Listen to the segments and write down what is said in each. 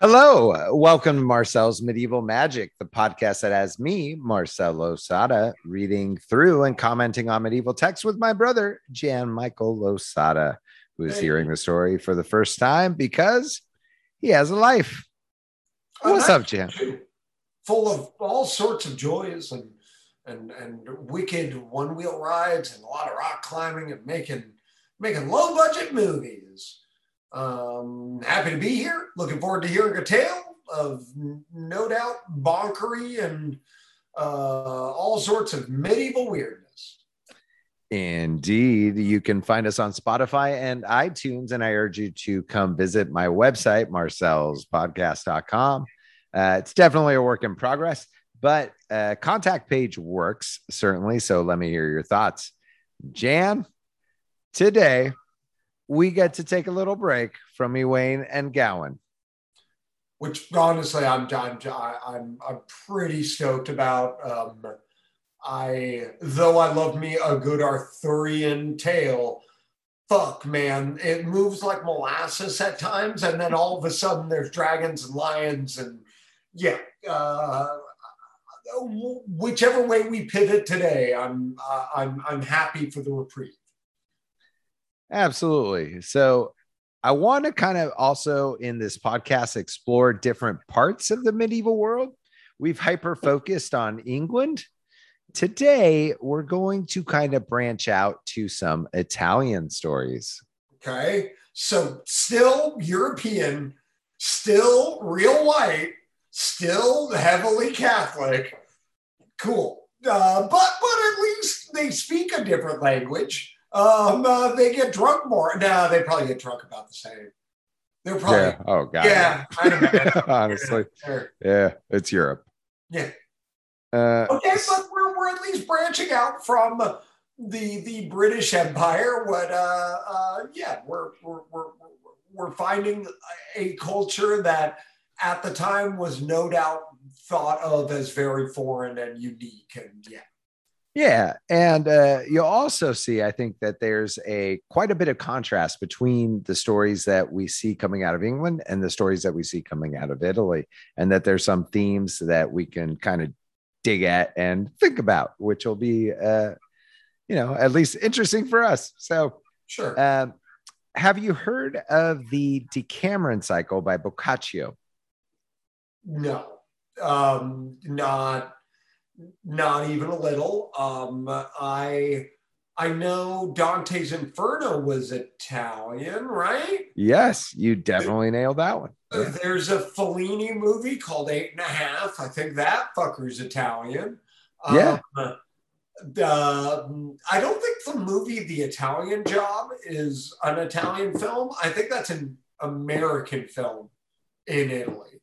Hello, welcome to Marcel's Medieval Magic, the podcast that has me, Marcel Losada, reading through and commenting on medieval texts with my brother, Jan Michael Losada, who is Hey. hearing the story for the first time because he has a life. What's up, Jan? Full of all sorts of joys and and and wicked one wheel rides and a lot of rock climbing and making making low budget movies. Um, happy to be here. Looking forward to hearing a tale of no doubt bonkery and uh, all sorts of medieval weirdness. Indeed. You can find us on Spotify and iTunes. And I urge you to come visit my website, marcelspodcast.com. Uh, it's definitely a work in progress, but uh, contact page works certainly. So let me hear your thoughts. Jan, today we get to take a little break from Ywain and Gawain. which honestly I'm I'm I'm I'm pretty stoked about. Um, I though I love me a good Arthurian tale. Fuck man, it moves like molasses at times, and then all of a sudden there's dragons and lions, and yeah, uh, whichever way we pivot today, I'm uh, I'm I'm happy for the reprieve. Absolutely. So I want to kind of also in this podcast explore different parts of the medieval world. We've hyper focused on England. Today, we're going to kind of branch out to some Italian stories. Okay. So still European, still real white, still heavily Catholic. Cool. Uh, but but at least they speak a different language. Um, uh, they get drunk more. No, they probably get drunk about the same. They're probably Yeah. Oh, God. yeah. Honestly. Yeah. It's Europe. Yeah. Uh, Okay, but we're, we're at least branching out from the the British Empire. What? Uh, uh, yeah, we're we're we're we're finding a culture that at the time was no doubt thought of as very foreign and unique. And yeah, Yeah, and uh, you'll also see, I think that there's a quite a bit of contrast between the stories that we see coming out of England and the stories that we see coming out of Italy, and that there's some themes that we can kind of dig at and think about, which will be, uh, you know, at least interesting for us. So, sure. um, have you heard of the Decameron cycle by Boccaccio? No, um, not not even a little. Um, I I know Dante's Inferno was Italian, right? Yes, you definitely nailed that one. Uh, There's a Fellini movie called Eight and a Half. I think that fucker's Italian. Yeah. Um, the, I don't think the movie The Italian Job is an Italian film. I think that's an American film in Italy.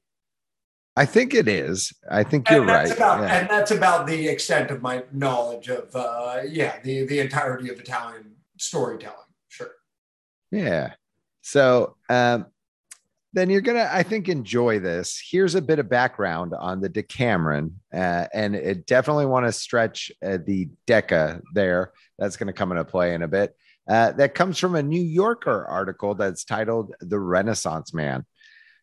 I think it is. I think you're right. About, Yeah. And that's about the extent of my knowledge of, uh, yeah, the, the entirety of Italian storytelling. Sure. Yeah. So um, then you're gonna, I think, enjoy this. Here's a bit of background on the Decameron, uh, and it definitely want to stretch uh, the Deca there. That's going to come into play in a bit. Uh, that comes from a New Yorker article that's titled "The Renaissance Man."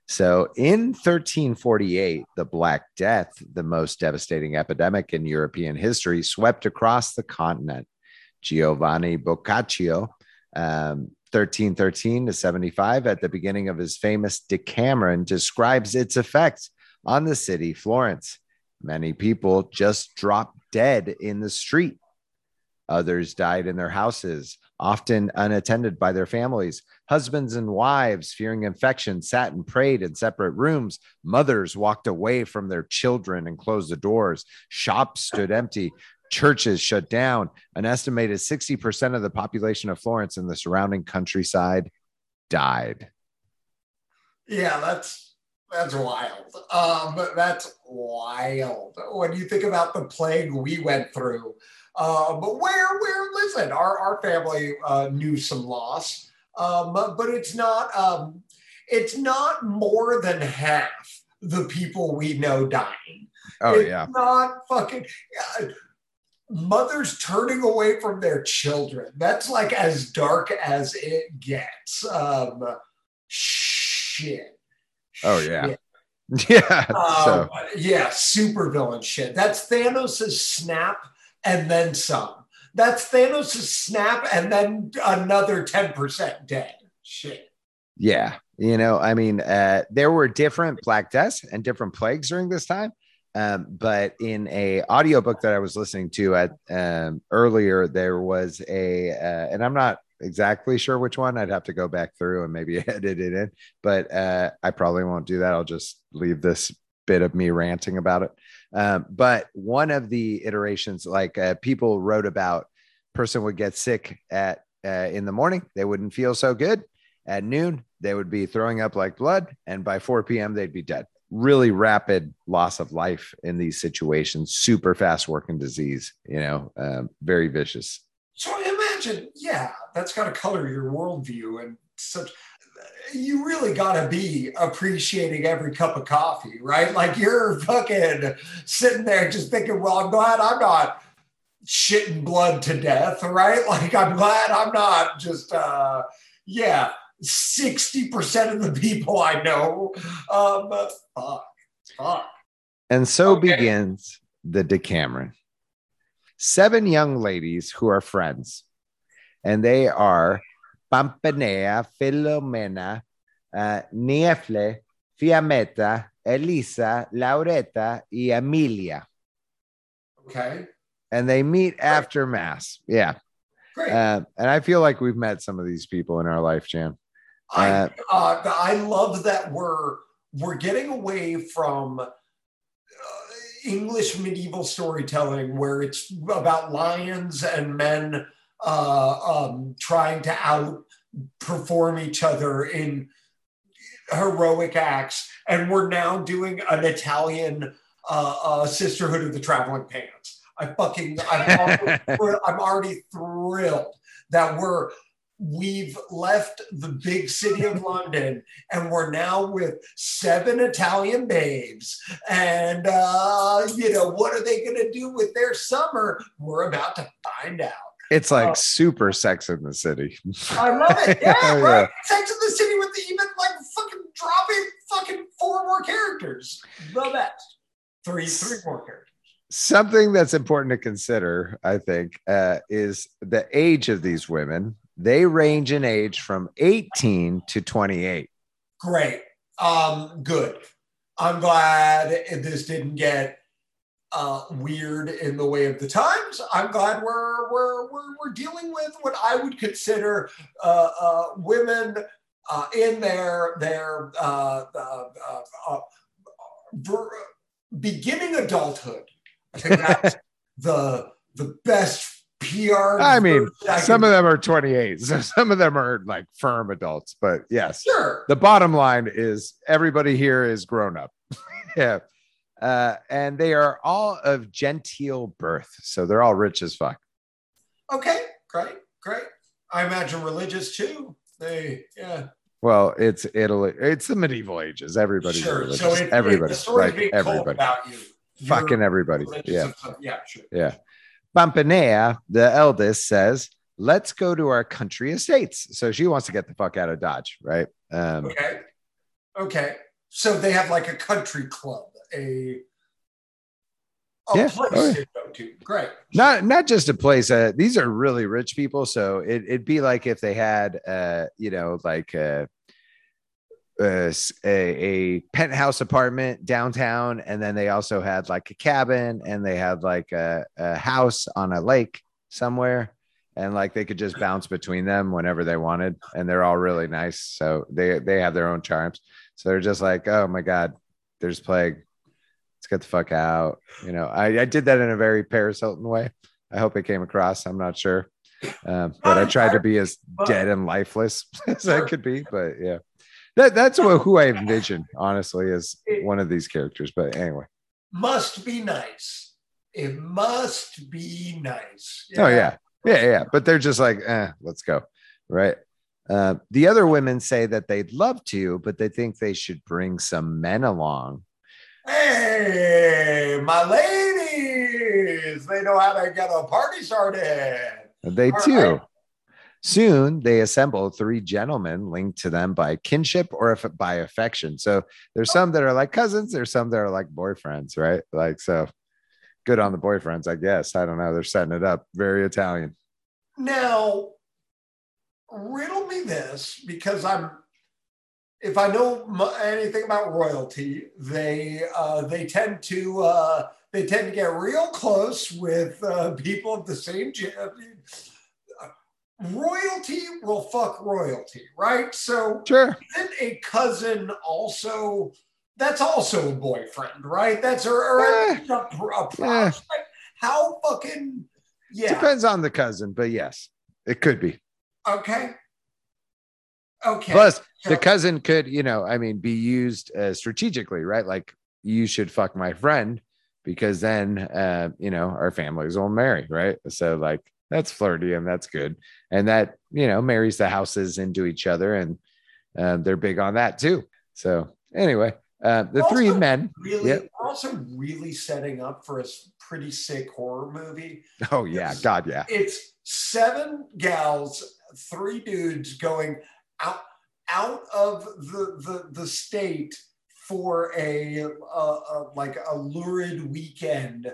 So, in 1348, the Black Death, the most devastating epidemic in European history, swept across the continent. Giovanni Boccaccio um, 1313 to 75 at the beginning of his famous Decameron describes its effects on the city Florence. Many people just dropped dead in the street. Others died in their houses, often unattended by their families. Husbands and wives, fearing infection, sat and prayed in separate rooms. Mothers walked away from their children and closed the doors. Shops stood empty. Churches shut down. An estimated 60% of the population of Florence and the surrounding countryside died. Yeah, that's that's wild. Um, that's wild when you think about the plague we went through. But where, where, listen, our our family uh, knew some loss, um, but it's not um, it's not more than half the people we know dying. Oh, it's yeah. not fucking. uh, mothers turning away from their children. That's like as dark as it gets. Um, shit. Oh yeah. shit. Yeah. Um, yeah, super villain shit. That's Thanos' snap and then some. That's Thanos' snap and then another 10% dead. Shit. yeah, you know, I mean, uh, there were different Black Deaths and different plagues during this time. Um, but in a audiobook that I was listening to at um, earlier, there was a, uh, and I'm not exactly sure which one. I'd have to go back through and maybe edit it in, but uh, I probably won't do that. I'll just leave this bit of me ranting about it. Um, but one of the iterations, like uh, people wrote about, person would get sick at uh, in the morning, they wouldn't feel so good. At noon, they would be throwing up like blood, and by 4 p.m., they'd be dead. Really rapid loss of life in these situations. Super fast working disease. You know, um, very vicious. So imagine, yeah, that's got to color your worldview and such. You really got to be appreciating every cup of coffee, right? Like you're fucking sitting there just thinking, well, I'm glad I'm not shitting blood to death, right? Like I'm glad I'm not just, uh, yeah, 60% of the people I know. Um, fuck, fuck. And so Okay. begins the Decameron. Seven young ladies who are friends, and they are Pampinea, Filomena, uh, Neifile, Fiammetta, Elisa, Lauretta, y Emilia. Okay, And they meet after Mass. Yeah. great. Uh, and I feel like we've met some of these people in our life, Jan. I Uh, uh, I love that we're we're getting away from uh, English medieval storytelling where it's about lions and men uh, um, trying to outperform each other in heroic acts, and we're now doing an Italian uh, uh, Sisterhood of the Traveling Pants. I fucking I'm already, I'm already thrilled that we're we've left the big city of London and we're now with seven Italian babes. And, uh, you know, what are they going to do with their summer? We're about to find out. It's like Oh. super sex in the city. I love it. Yeah, Yeah. right. Sex in the City with the even like fucking dropping fucking four more characters. The best. Three, three more characters. Something that's important to consider, I think, uh, is the age of these women. They range in age from 18 to 28. Great. Um, good. I'm glad this didn't get uh, weird in the way of the times. I'm glad we're we're we're, we're dealing with what I would consider uh, uh, women uh, in their their uh, uh, uh, uh, beginning adulthood. I think that's the the best PR. I mean, I Some can- of them are 28, so some of them are like firm adults. But yes, sure. the bottom line is everybody here is grown up. yeah. Uh, and they are all of genteel birth. So they're all rich as fuck. Okay, great, great. I imagine religious too. They, yeah, Well, it's Italy. It's the medieval ages. Everybody's sure. religious. So it, everybody, the story's like being told everybody, about you. You're fucking everybody. Yeah. yeah, sure. Yeah. Pampinea, the eldest, says, Let's go to our country estates. So she wants to get the fuck out of Dodge, right? Um, Okay, okay. So they have like a country club, a a Yeah. place Oh, yeah. to go to. Great. not not just a place. Uh, these are really rich people. So it, it'd be like if they had, uh, you know, like uh, uh, a, a penthouse apartment downtown, and then they also had like a cabin, and they had like a, a house on a lake somewhere, and like they could just bounce between them whenever they wanted, and they're all really nice. So they they have their own charms. So they're just like, oh my god, there's plague. Let's get the fuck out. You know, I, I did that in a very Paris Hilton way. I hope it came across. I'm not sure. Um, but I tried to be as dead and lifeless as I could be. But yeah, that, that's what, who I envision, honestly, as one of these characters. But anyway. Must be nice. It must be nice. Oh, yeah. Yeah. Yeah. But they're just like, eh, let's go. Right. Uh, the other women say that they'd love to, but they think they should bring some men along. Hey, my ladies, they know how to get a party started. They All do. right. Soon they assemble three gentlemen linked to them by kinship or if by affection. So there's some that are like cousins, there's some that are like boyfriends, right? Like so good on the boyfriends, I guess. I don't know. They're setting it up very Italian. Now, riddle me this because I'm if I know anything about royalty, they uh, they tend to uh, they tend to get real close with uh, people of the same gender royalty will fuck royalty, right? So sure. isn't a cousin also that's also a boyfriend, right? That's a, a, a, yeah. How fucking yeah. Depends on the cousin, but yes, it could be. Okay. Okay. Plus, so, the cousin could, you know, I mean, be used uh, strategically, right? Like, you should fuck my friend because then, uh, you know, our families will marry, right? So, like, that's flirty and that's good and that you know marries the houses into each other and uh, they're big on that too so anyway uh, the also three men really yep. also really setting up for a pretty sick horror movie oh yeah god yeah it's seven gals three dudes going out out of the the, the state for a, a, a like a lurid weekend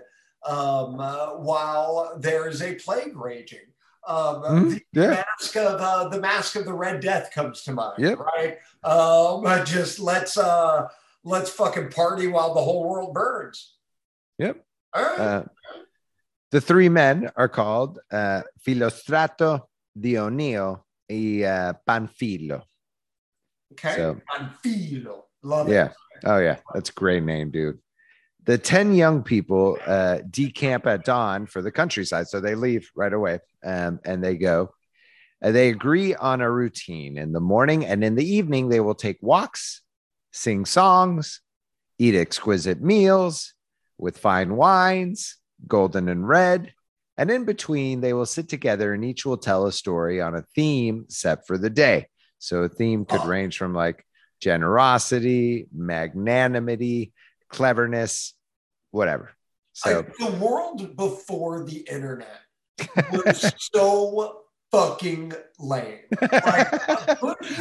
um, uh, while there is a plague raging. Um, mm, the yeah. mask of uh, the mask of the Red Death comes to mind, yep. right? Um, just let's uh, let's fucking party while the whole world burns. Yep. Uh, the three men are called uh, Filostrato, Dioneo, and uh, Panfilo. Okay, so, Panfilo. Love yeah. it. Yeah. Oh yeah, that's a great name, dude the 10 young people uh, decamp at dawn for the countryside. So they leave right away um, and they go. Uh, they agree on a routine in the morning and in the evening, they will take walks, sing songs, eat exquisite meals with fine wines, golden and red. And in between, they will sit together and each will tell a story on a theme set for the day. So a theme could ah. range from like generosity, magnanimity, cleverness, whatever. So I, the world before the internet was so fucking lame. Like,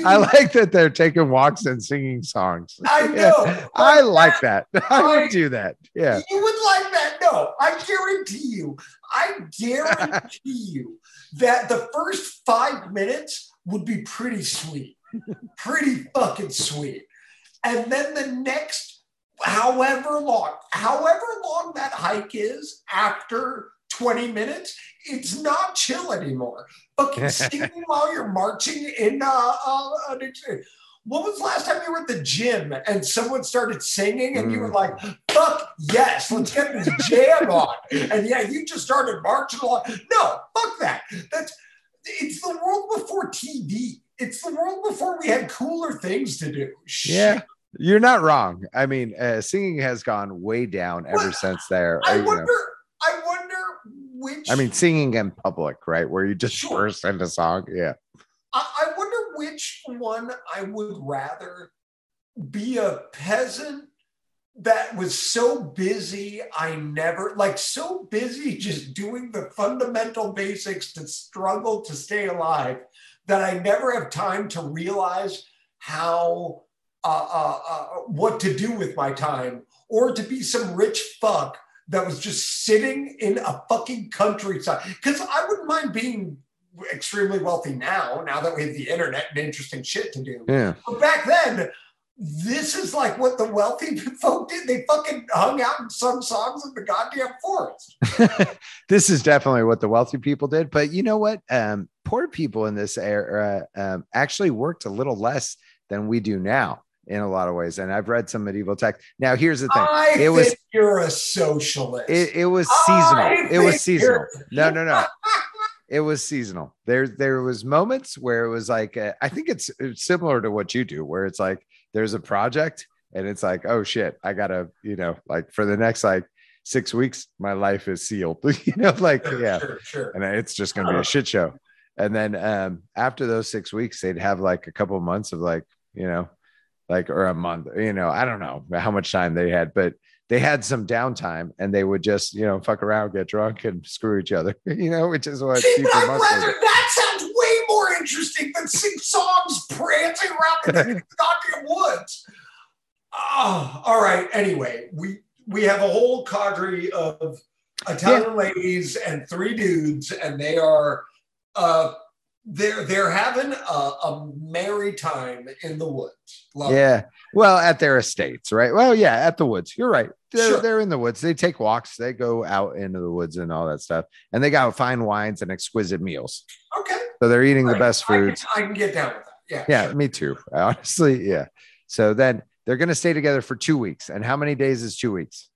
I like that they're taking walks and singing songs. I know. Yeah, I like that. that. I would do that. Yeah. You would like that. No, I guarantee you. I guarantee you that the first five minutes would be pretty sweet. pretty fucking sweet. And then the next however long, however long that hike is after 20 minutes, it's not chill anymore. But singing while you're marching in uh, uh, what was the last time you were at the gym and someone started singing and mm. you were mm. like, fuck yes, let's get this jam on. And yeah, you just started marching along. No, fuck that. That's it's the world before TV. It's the world before we had cooler things to do. Yeah. You're not wrong. I mean, uh, singing has gone way down ever well, since there. I wonder. Know. I which. I mean, singing in public, right, where you just sure. burst into song. Yeah. I, I wonder which one I would rather be a peasant that was so busy I never like so busy just doing the fundamental basics to struggle to stay alive that I never have time to realize how uh, uh, uh, what to do with my time or to be some rich fuck that was just sitting in a fucking countryside. Because I wouldn't mind being extremely wealthy now, now that we have the internet and interesting shit to do. Yeah. But back then, this is like what the wealthy folk did. They fucking hung out and sung songs in the goddamn forest. this is definitely what the wealthy people did. But you know what? Um, poor people in this era um, actually worked a little less than we do now in a lot of ways. And I've read some medieval text. Now, here's the thing: I it was you're a socialist. It, it was seasonal. I it was seasonal. No, no, no. it was seasonal. There, there was moments where it was like uh, I think it's, it's similar to what you do, where it's like there's a project and it's like, oh shit, I gotta, you know, like for the next like six weeks, my life is sealed. you know, like sure, yeah, sure, sure. and it's just gonna be a shit show. And then um, after those six weeks, they'd have like a couple months of like, you know, like or a month you know i don't know how much time they had but they had some downtime and they would just you know fuck around get drunk and screw each other you know which is what people must rather, that sounds way more interesting than sing songs prancing around the goddamn woods. Oh, all right. Anyway, we we have a whole cadre of Italian yeah. ladies and three dudes, and they are uh they're they're having a, a merry time in the woods. Love yeah. It. Well, at their estates, right? Well, yeah, at the woods. You're right. They're, sure. they're in the woods. They take walks. They go out into the woods and all that stuff. And they got fine wines and exquisite meals. Okay. So they're eating the best foods. I can, I can, get down with that. Yeah. Yeah, sure. me too. Honestly, yeah. So then they're going to stay together for two weeks. And how many days is two weeks?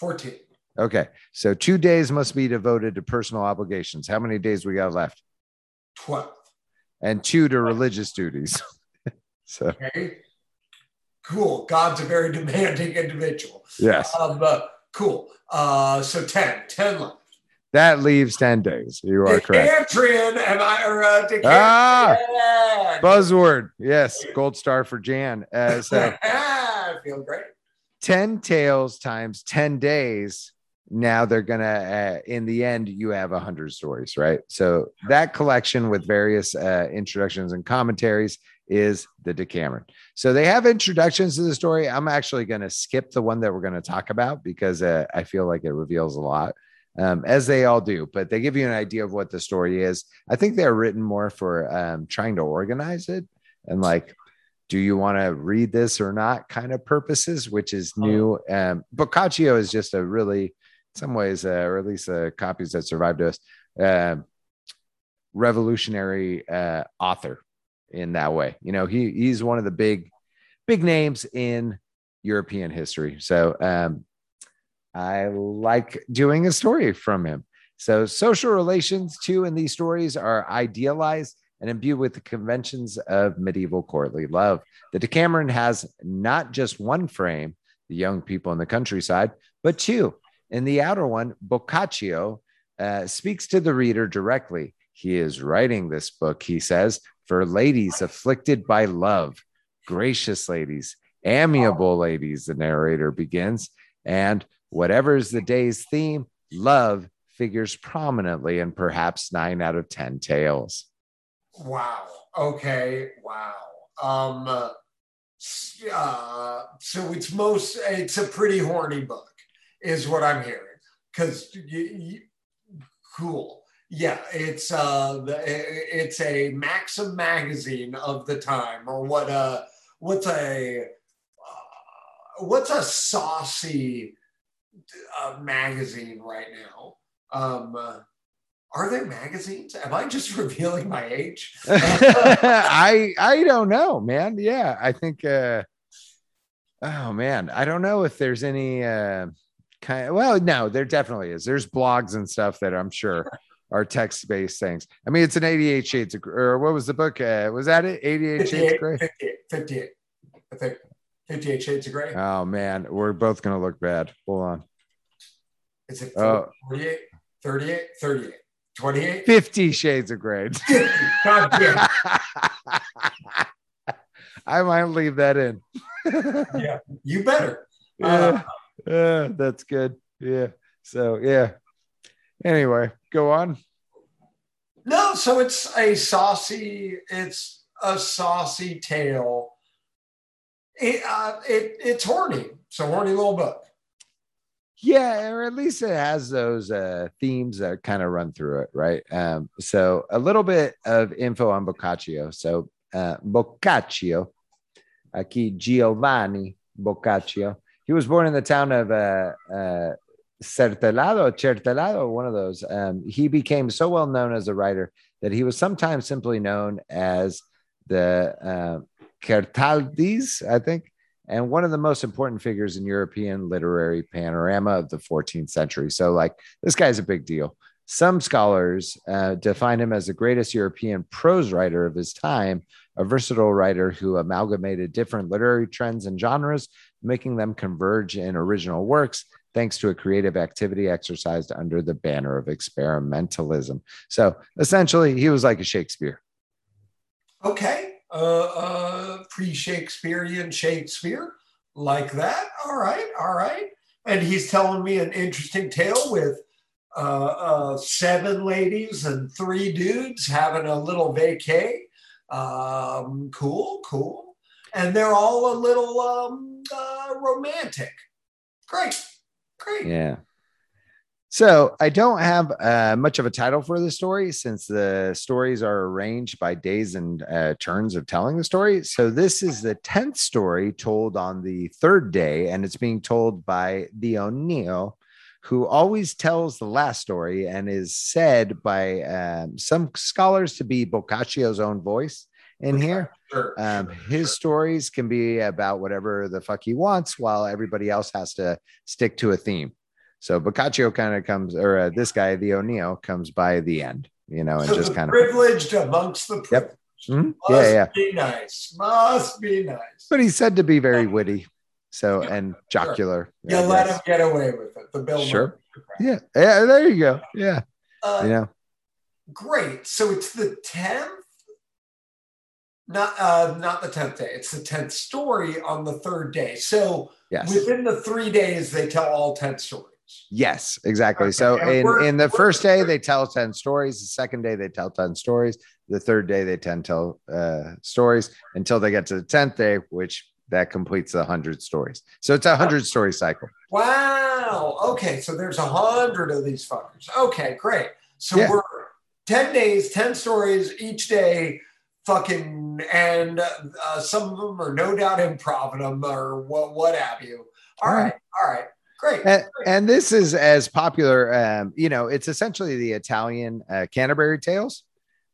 14. Okay. So two days must be devoted to personal obligations. How many days we got left? 12. And two to religious duties. so. Okay. Cool. God's a very demanding individual. Yes. Um, uh, cool. Uh, so 10, 10 left. That leaves 10 days. You are correct. Adrian, am I or uh, ah, buzzword. Yes. Gold star for Jan. Uh, so I feel great. 10 tails times 10 days now they're gonna uh, in the end you have a hundred stories right? So that collection with various uh, introductions and commentaries is the decameron. So they have introductions to the story. I'm actually to skip the one that we're to talk about because uh, i feel like it reveals a lot um, as they all do but they give you an idea of what the story is. I think they're written more for um, trying to organize it and like do you want to read this or not kind of purposes which is new um, boccaccio is just a really some ways, uh, or at least uh, copies that survived us, uh, revolutionary uh, author in that way. You know, he he's one of the big big names in European history. So um, I like doing a story from him. So social relations too in these stories are idealized and imbued with the conventions of medieval courtly love. The Decameron has not just one frame, the young people in the countryside, but two in the outer one, Boccaccio uh, speaks to the reader directly. He is writing this book, he says, for ladies afflicted by love, gracious ladies, amiable ladies, the narrator begins. And whatever is the day's theme, love figures prominently in perhaps nine out of 10 tales. Wow. Okay. Wow. Um, uh, so it's most, it's a pretty horny book is what I'm hearing. Because cool, yeah, it's uh, it's a Maxim magazine of the time, or what? Uh, what's a uh, what's a saucy uh, magazine right now? Um, uh, are there magazines? Am I just revealing my age? I I don't know, man. Yeah, I think. uh Oh man, I don't know if there's any. uh kind of well no there definitely is. There's blogs and stuff that i'm sure are text-based things. I mean it's an 88 shades of or what was the book uh, was that it? 88 shades of gray? 58, 58 i think. 58 shades of gray. Oh man we're both gonna look bad. Hold on. Is it 48 38 38 28 50 shades of gray. I might leave that in. Yeah you better. Yeah. Uh, uh, that's good. Yeah. So yeah. Anyway, go on. No, so it's a saucy. It's a saucy tale. It, uh, it it's horny. It's a horny little book. Yeah, or at least it has those uh, themes that kind of run through it, right? Um, so a little bit of info on Boccaccio. So uh, Boccaccio, aquí Giovanni Boccaccio he was born in the town of uh, uh, Certelado, Certelado, one of those. Um, he became so well known as a writer that he was sometimes simply known as the uh, Certaldes, I think, and one of the most important figures in European literary panorama of the 14th century. So, like, this guy's a big deal. Some scholars uh, define him as the greatest European prose writer of his time, a versatile writer who amalgamated different literary trends and genres making them converge in original works thanks to a creative activity exercised under the banner of experimentalism. So essentially, he was like a Shakespeare. Okay. Uh, uh, Pre Shakespearean Shakespeare, like that. All right. All right. And he's telling me an interesting tale with uh, uh, seven ladies and three dudes having a little vacay Um, cool, cool. And they're all a little um, uh, romantic. Great, great. Yeah. So I don't have uh, much of a title for the story since the stories are arranged by days and uh, turns of telling the story. So this is the 10th story told on the third day, and it's being told by Dioneo, who always tells the last story and is said by um, some scholars to be Boccaccio's own voice in here. Sure, Um, sure, his sure. stories can be about whatever the fuck he wants, while everybody else has to stick to a theme. So Boccaccio kind of comes, or uh, this guy, Dioneo, comes by the end, you know, and So just kind of. privileged amongst the privileged. Mhm. Must Yeah, yeah. be nice. Must be nice. But he's said to be very witty, so Yeah, and jocular. You I let him get away with it. The Bill Sure. Yeah, yeah. There you go. Yeah, Uh, you know. Great. So it's the tenth. Not uh, not the tenth day. It's the tenth story on the third day. So Yes. within the three days, they tell all ten stories. Yes, exactly. Okay, So and in in the first day they tell 10 stories, the second day they tell 10 stories, the third day they tend tell uh stories until they get to the 10th day which that completes the 100 stories. So it's a 100 story cycle. Wow. Okay. So there's a hundred of these fuckers. Okay. Great. So Yeah. we're ten days, ten stories each day. Fucking and uh, some of them are no doubt improv them or what what have you. All All right. right. All right. Great. And, and this is as popular um you know, it's essentially the Italian uh, Canterbury Tales.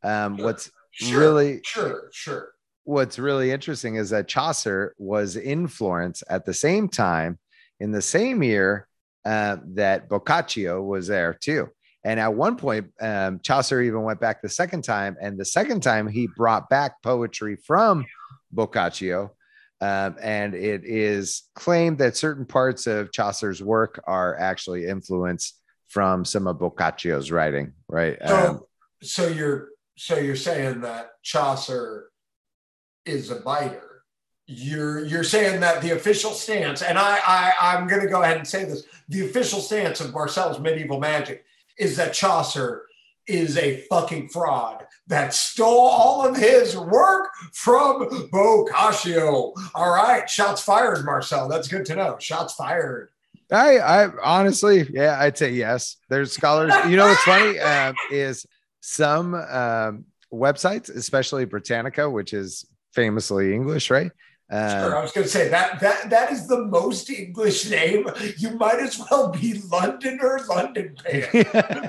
Um Sure. what's Sure, really Sure. Sure. what's really interesting is that Chaucer was in Florence at the same time in the same year uh, that Boccaccio was there too. And at one point, um, Chaucer even went back the second time, and the second time he brought back poetry from Boccaccio. Um, and it is claimed that certain parts of Chaucer's work are actually influenced from some of Boccaccio's writing, right? So, Um, so you're so you're saying that Chaucer is a biter. You're you're saying that the official stance, and I, I I'm going to go ahead and say this: the official stance of Marcel's medieval magic is that Chaucer is a fucking fraud that stole all of his work from Boccaccio. All right, shots fired, Marcel. That's good to know. Shots fired. I, I honestly, yeah, I'd say yes. There's scholars. You know what's funny um, is some um, websites, especially Britannica, which is famously English, right? Sure, Uh, I was going to say that that that is the most English name. You might as well be London or London based.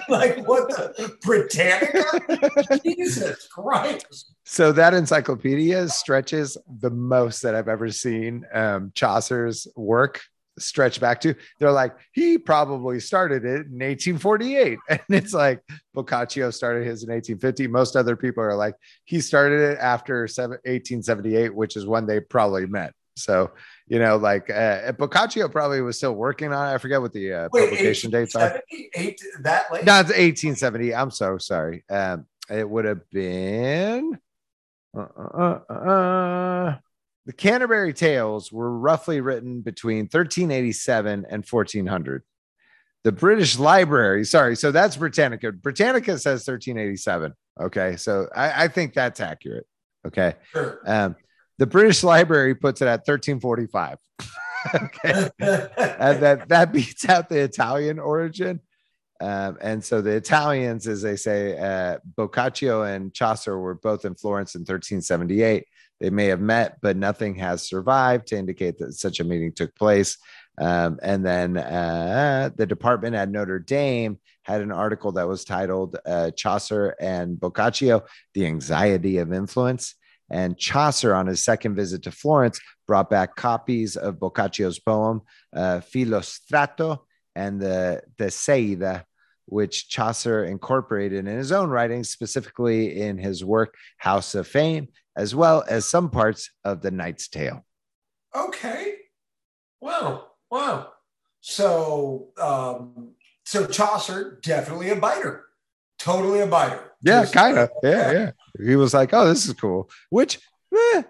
like what the Britannica? Jesus Christ! so that encyclopedia stretches the most that I've ever seen um, Chaucer's work stretch back to. They're like, he probably started it in 1848. And it's like Boccaccio started his in 1850. Most other people are like, he started it after 1878, which is when they probably met. So, you know, like uh, Boccaccio probably was still working on it. I forget what the uh, Wait, publication dates are. 1878 that late? No, it's 1870. I'm so sorry. Um, it would have been uh, uh, uh, uh, the Canterbury Tales were roughly written between 1387 and 1400. The British Library, sorry, so that's Britannica. Britannica says 1387. Okay, so I, I think that's accurate. Okay, Sure. um, the British Library puts it at 1345. okay, and that that beats out the Italian origin. Um, and so the Italians, as they say, uh, Boccaccio and Chaucer were both in Florence in 1378. They may have met, but nothing has survived to indicate that such a meeting took place. Um, and then uh, the department at Notre Dame had an article that was titled uh, Chaucer and Boccaccio, The Anxiety of Influence. And Chaucer, on his second visit to Florence, brought back copies of Boccaccio's poem, uh, Filostrato and the Teseida, which Chaucer incorporated in his own writings, specifically in his work House of Fame, as well as some parts of the Knight's Tale. okay. Wow. Wow. So um, so Chaucer definitely a biter. Totally a biter. Yeah, kind of. Yeah, yeah. He was like, "Oh, this is cool." Which, eh,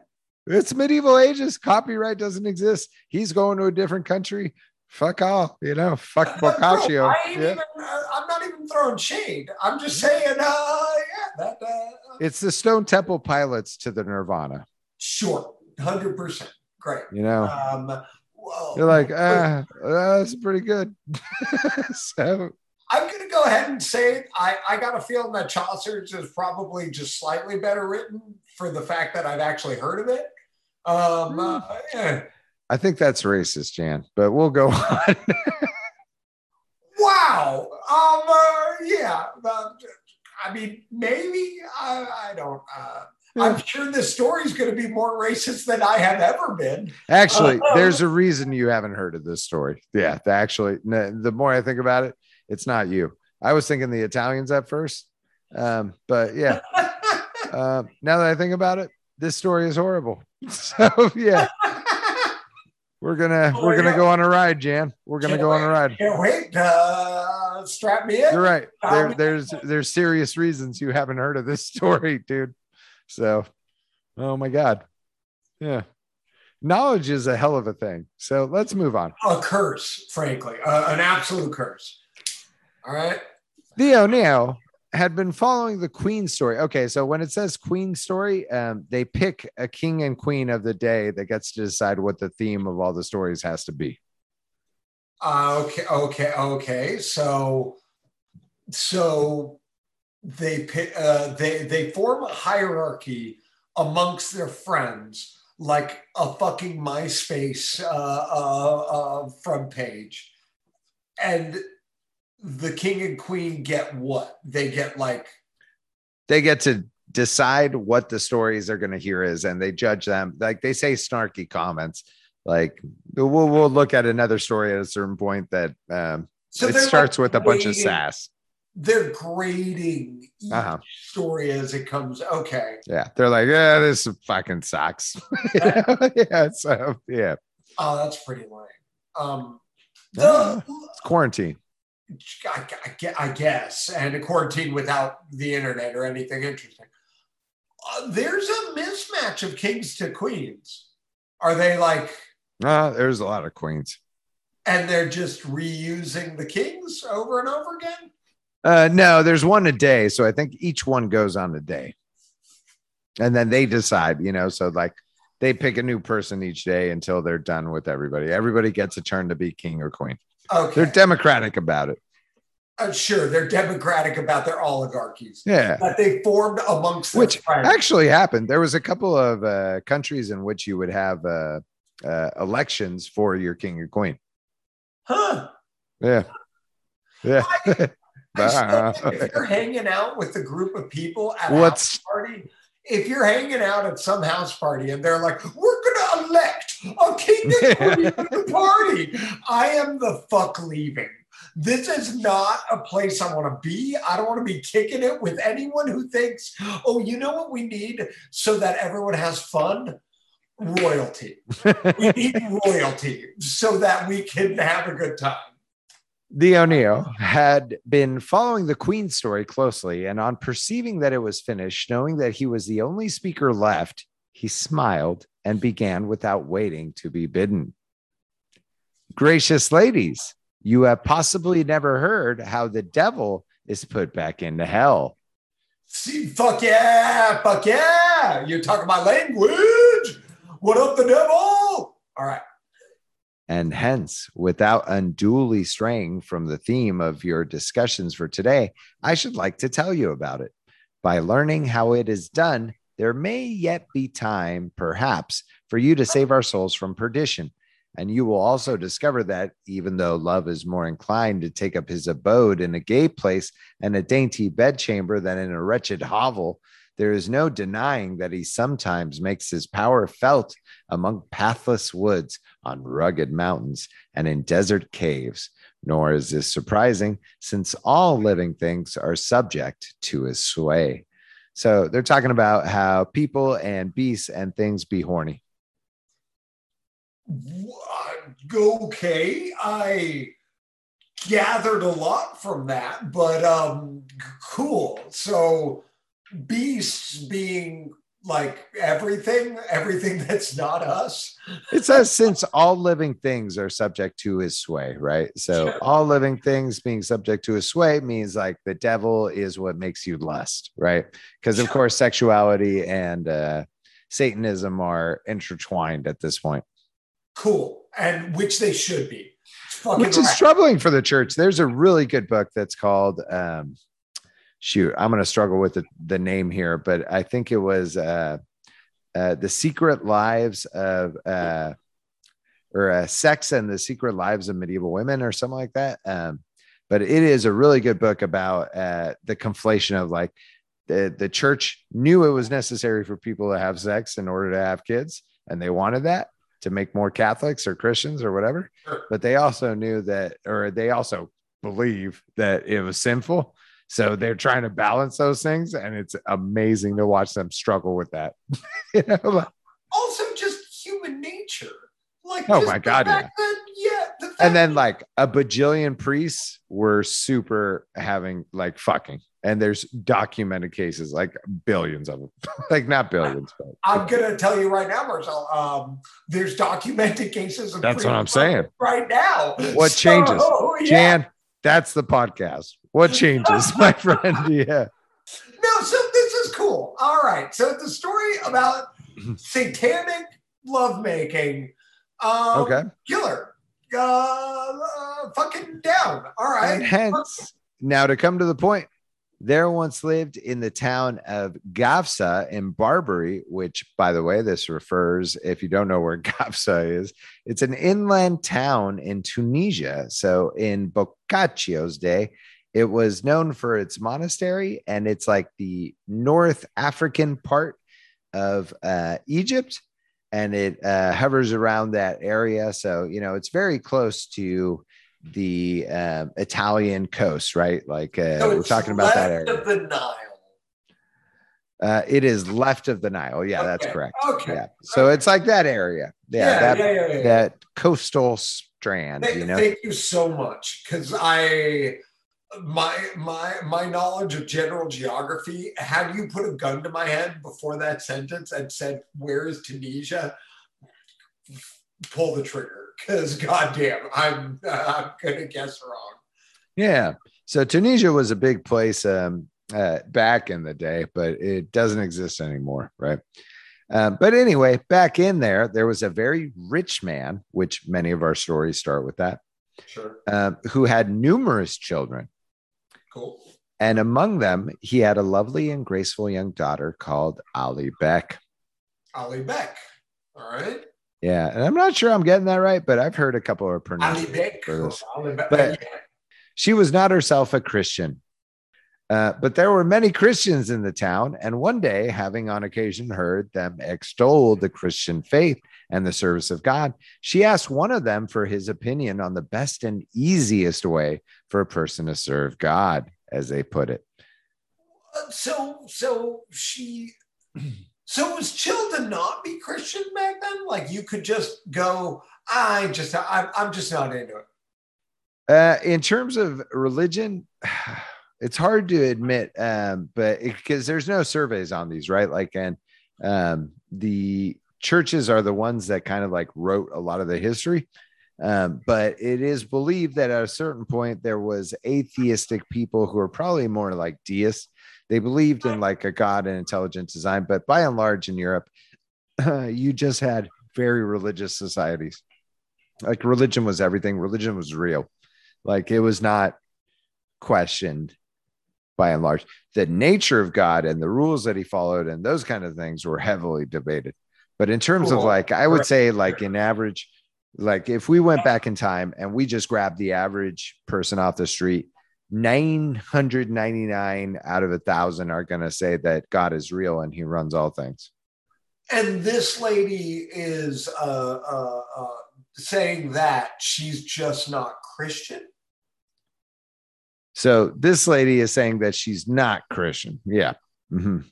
it's medieval ages. Copyright doesn't exist. He's going to a different country. Fuck all, you know. Fuck Boccaccio. I ain't Yeah. even, uh, I'm not even throwing shade. I'm just saying, uh, yeah, that uh, It's the Stone Temple Pilots to the Nirvana. sure, hundred percent, great. You know, Um, whoa. you're like, ah, that's pretty good. so I'm going to go ahead and say I, I got a feeling that Chaucer's is probably just slightly better written for the fact that I've actually heard of it. Um, uh, yeah. I think that's racist, Jan. But we'll go on. Wow. Um, uh, yeah. Uh, I mean, maybe I, I don't. Uh, I'm sure this story is going to be more racist than I have ever been. Actually, Uh, there's a reason you haven't heard of this story. Yeah, the- actually, no, the more I think about it, it's not you. I was thinking the Italians at first, um, but yeah. Uh, now that I think about it, this story is horrible. So yeah, we're gonna Oh, we're gonna yeah. go on a ride, Jan. We're gonna Can't go on a ride. Can't wait. Uh, strap me in. You're right. There, there's there's serious reasons you haven't heard of this story, dude. So, oh my god, yeah. Knowledge is a hell of a thing. So let's move on. A curse, frankly, uh, an absolute curse. All right. Dioneo had been following the Queen story. Okay, so when it says Queen story, um, they pick a king and queen of the day that gets to decide what the theme of all the stories has to be. Uh, okay, okay, okay. So, so they pick, uh, they they form a hierarchy amongst their friends, like a fucking MySpace uh, uh, uh, front page, and the king and queen get what? They get like They get to decide what the stories they're going to hear is, and they judge them. Like they say snarky comments. Like we'll we'll look at another story at a certain point that um, so. it starts like, with a bunch of sass. They're grading each Uh-huh. story as it comes. Okay. Yeah, they're like, yeah, this fucking sucks. Know? yeah, so yeah, Oh, that's pretty lame. Um, Yeah. the, it's quarantine. I, I I guess, and a quarantine without the internet or anything interesting. Uh, there's a mismatch of kings to queens. Are they like, Uh, there's a lot of queens. and they're just reusing the kings over and over again? Uh, no, there's one a day. So I think each one goes on a day. And then they decide, you know, so like they pick a new person each day until they're done with everybody. Everybody gets a turn to be king or queen. Okay. They're democratic about it. Uh, sure, they're democratic about their oligarchies Yeah. that they formed amongst Which actually happened. There was a couple of uh, countries in which you would have uh, uh, elections for your king or queen. huh? Yeah. Yeah. I Ah. if you're hanging out with a group of people at a What's house party, if you're hanging out at some house party and they're like, "We're gonna elect a king and queen the party," I am the fuck leaving. This is not a place I want to be. I don't want to be kicking it with anyone who thinks, "Oh, you know what we need so that everyone has fun." Royalty. We need royalty so that we can have a good time. Dioneo had been following the Queen story closely, and on perceiving that it was finished, knowing that he was the only speaker left, he smiled and began without waiting to be bidden. Gracious ladies, you have possibly never heard how the devil is put back into hell. See, fuck yeah, fuck yeah. You're talking my language. What up, the devil? All right. And hence, without unduly straying from the theme of your discussions for today, I should like to tell you about it. By learning how it is done, there may yet be time, perhaps, for you to save our souls from perdition. And you will also discover that even though love is more inclined to take up his abode in a gay place and a dainty bedchamber than in a wretched hovel, there is no denying that he sometimes makes his power felt among pathless woods, on rugged mountains, and in desert caves. Nor is this surprising, since all living things are subject to his sway. So they're talking about how people and beasts and things be horny. Okay. I gathered a lot from that, but um cool. So beasts being like everything, everything that's not us. It says since all living things are subject to his sway, right? So Sure. all living things being subject to his sway means like the devil is what makes you lust, right? Because of Sure. course sexuality and uh Satanism are intertwined at this point. Cool. And which they should be. Which is troubling for the church. There's a really good book that's called um shoot, I'm gonna struggle with the, the name here, but I think it was uh uh the secret lives of uh or uh, sex and the secret lives of medieval women or something like that. Um, but it is a really good book about uh the conflation of like the the church knew it was necessary for people to have sex in order to have kids, and they wanted that to make more Catholics or Christians or whatever but they also knew that, or they also believe that it was sinful. So they're trying to balance those things, and it's amazing to watch them struggle with that. you know, also just human nature. Like, Oh my God, fact that- yeah. the and then like a bajillion priests were super having like fucking, and there's documented cases, like billions of them, like not billions, but I'm gonna tell you right now, Marcel. Um, there's documented cases of That's what I'm saying. right now. What changes? yeah. Jan, that's the podcast. What changes, my friend? Yeah. No, so this is cool. All right. So the story about satanic lovemaking. Um, Okay. Killer. Uh, uh, fucking down. All right. And hence, now to come to the point, there once lived in the town of Gafsa in Barbary, which, by the way, this refers, if you don't know where Gafsa is, it's an inland town in Tunisia. So in Boccaccio's day, it was known for its monastery, and it's like the North African part of uh, Egypt, and it uh, hovers around that area. So, you know, it's very close to the um, Italian coast, right? Like uh, So we're talking about that area. Of the Nile. Uh, it is left of the Nile. Yeah, that's correct. okay, Yeah. So okay. it's like that area. Yeah. Yeah, that yeah, yeah, that coastal strand, Thank, you know. thank you so much because I my my my knowledge of general geography had you put a gun to my head before that sentence and said where is tunisia pull the trigger because goddamn i'm i'm gonna guess wrong Yeah. So Tunisia was a big place um, uh, back in the day, but it doesn't exist anymore, right? Um, but anyway, back in there, there was a very rich man, which many of our stories start with that, sure um, who had numerous children. cool And among them, he had a lovely and graceful young daughter called Alibech. ali beck all right Yeah. And I'm not sure I'm getting that right, but I've heard a couple of pronunciations. beck for this. alibech But- She was not herself a Christian. Uh, but there were many Christians in the town, and one day, having on occasion heard them extol the Christian faith and the service of God, she asked one of them for his opinion on the best and easiest way for a person to serve God, as they put it. So so she so was chill to not be christian back then like you could just go i just i'm, I'm just not into it Uh, in terms of religion, it's hard to admit, um, but because there's no surveys on these, right? Like, and um, the churches are the ones that kind of like wrote a lot of the history. Um, but it is believed that at a certain point there was atheistic people who are probably more like deists. They believed in like a god and intelligent design, but by and large in Europe, you just had very religious societies. Like religion was everything. Religion was real. Like it was not questioned by and large. The nature of God and the rules that he followed and those kind of things were heavily debated. But in terms of like, I would say like in average, like if we went back in time and we just grabbed the average person off the street, 999 out of a thousand are going to say that God is real and he runs all things. and this lady is uh, uh, uh, saying that she's just not christian So this lady is saying that she's not Christian. Yeah. Mhm.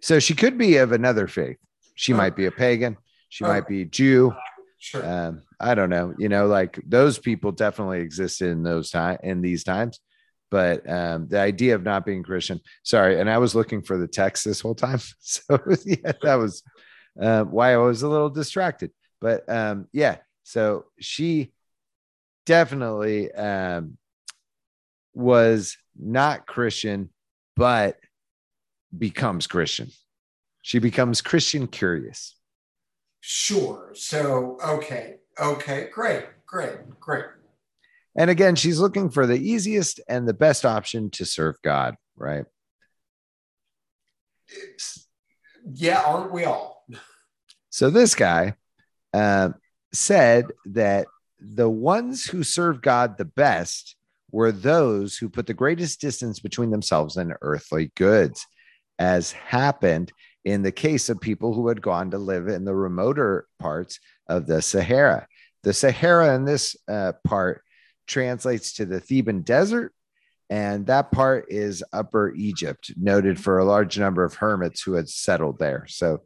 So she could be of another faith. She Oh. might be a pagan. She Oh. might be Jew. sure Um, I don't know. You know, like those people definitely existed in those time in these times. But um, the idea of not being Christian. Sorry, and I was looking for the text this whole time, so yeah, that was uh, why I was a little distracted. But um, yeah, so she definitely um, was not Christian, but becomes Christian. She becomes Christian curious. Sure. So, okay. Okay. Great. Great. Great. And again, she's looking for the easiest and the best option to serve God, right? It's, yeah, aren't we all? So this guy uh, said that the ones who serve God the best were those who put the greatest distance between themselves and earthly goods, as happened in the case of people who had gone to live in the remoter parts of the Sahara. The Sahara in this uh, part translates to the Theban desert, and that part is Upper Egypt, noted for a large number of hermits who had settled there. So,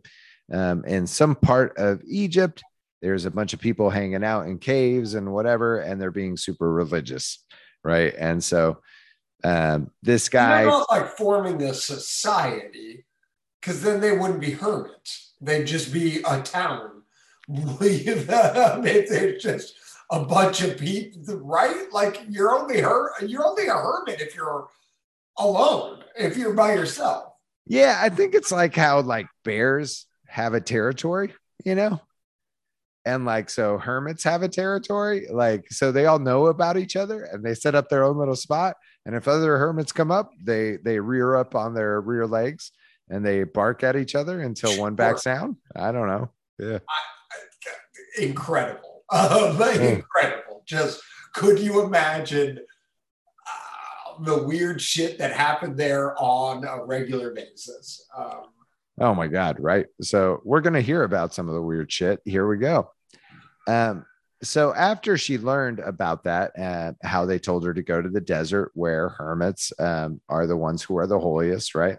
um, in some part of Egypt, there's a bunch of people hanging out in caves and whatever, and they're being super religious, right? And so, um, this guy, They're not like forming a society, because then they wouldn't be hermits. They'd just be a town. they're just a bunch of people, right? Like you're only her, you're only a hermit if you're alone. If you're by yourself. yeah, I think it's like how like bears have a territory, you know? And like, so hermits have a territory, like, so they all know about each other and they set up their own little spot. And if other hermits come up, they they rear up on their rear legs and they bark at each other until one backs down. I don't know. Yeah. Incredible. Uh, incredible. Just could you imagine uh, the weird shit that happened there on a regular basis? Um, Oh my God. Right. So we're going to hear about some of the weird shit. Here we go. Um, so after she learned about that, uh, how they told her to go to the desert where hermits um, are the ones who are the holiest, right?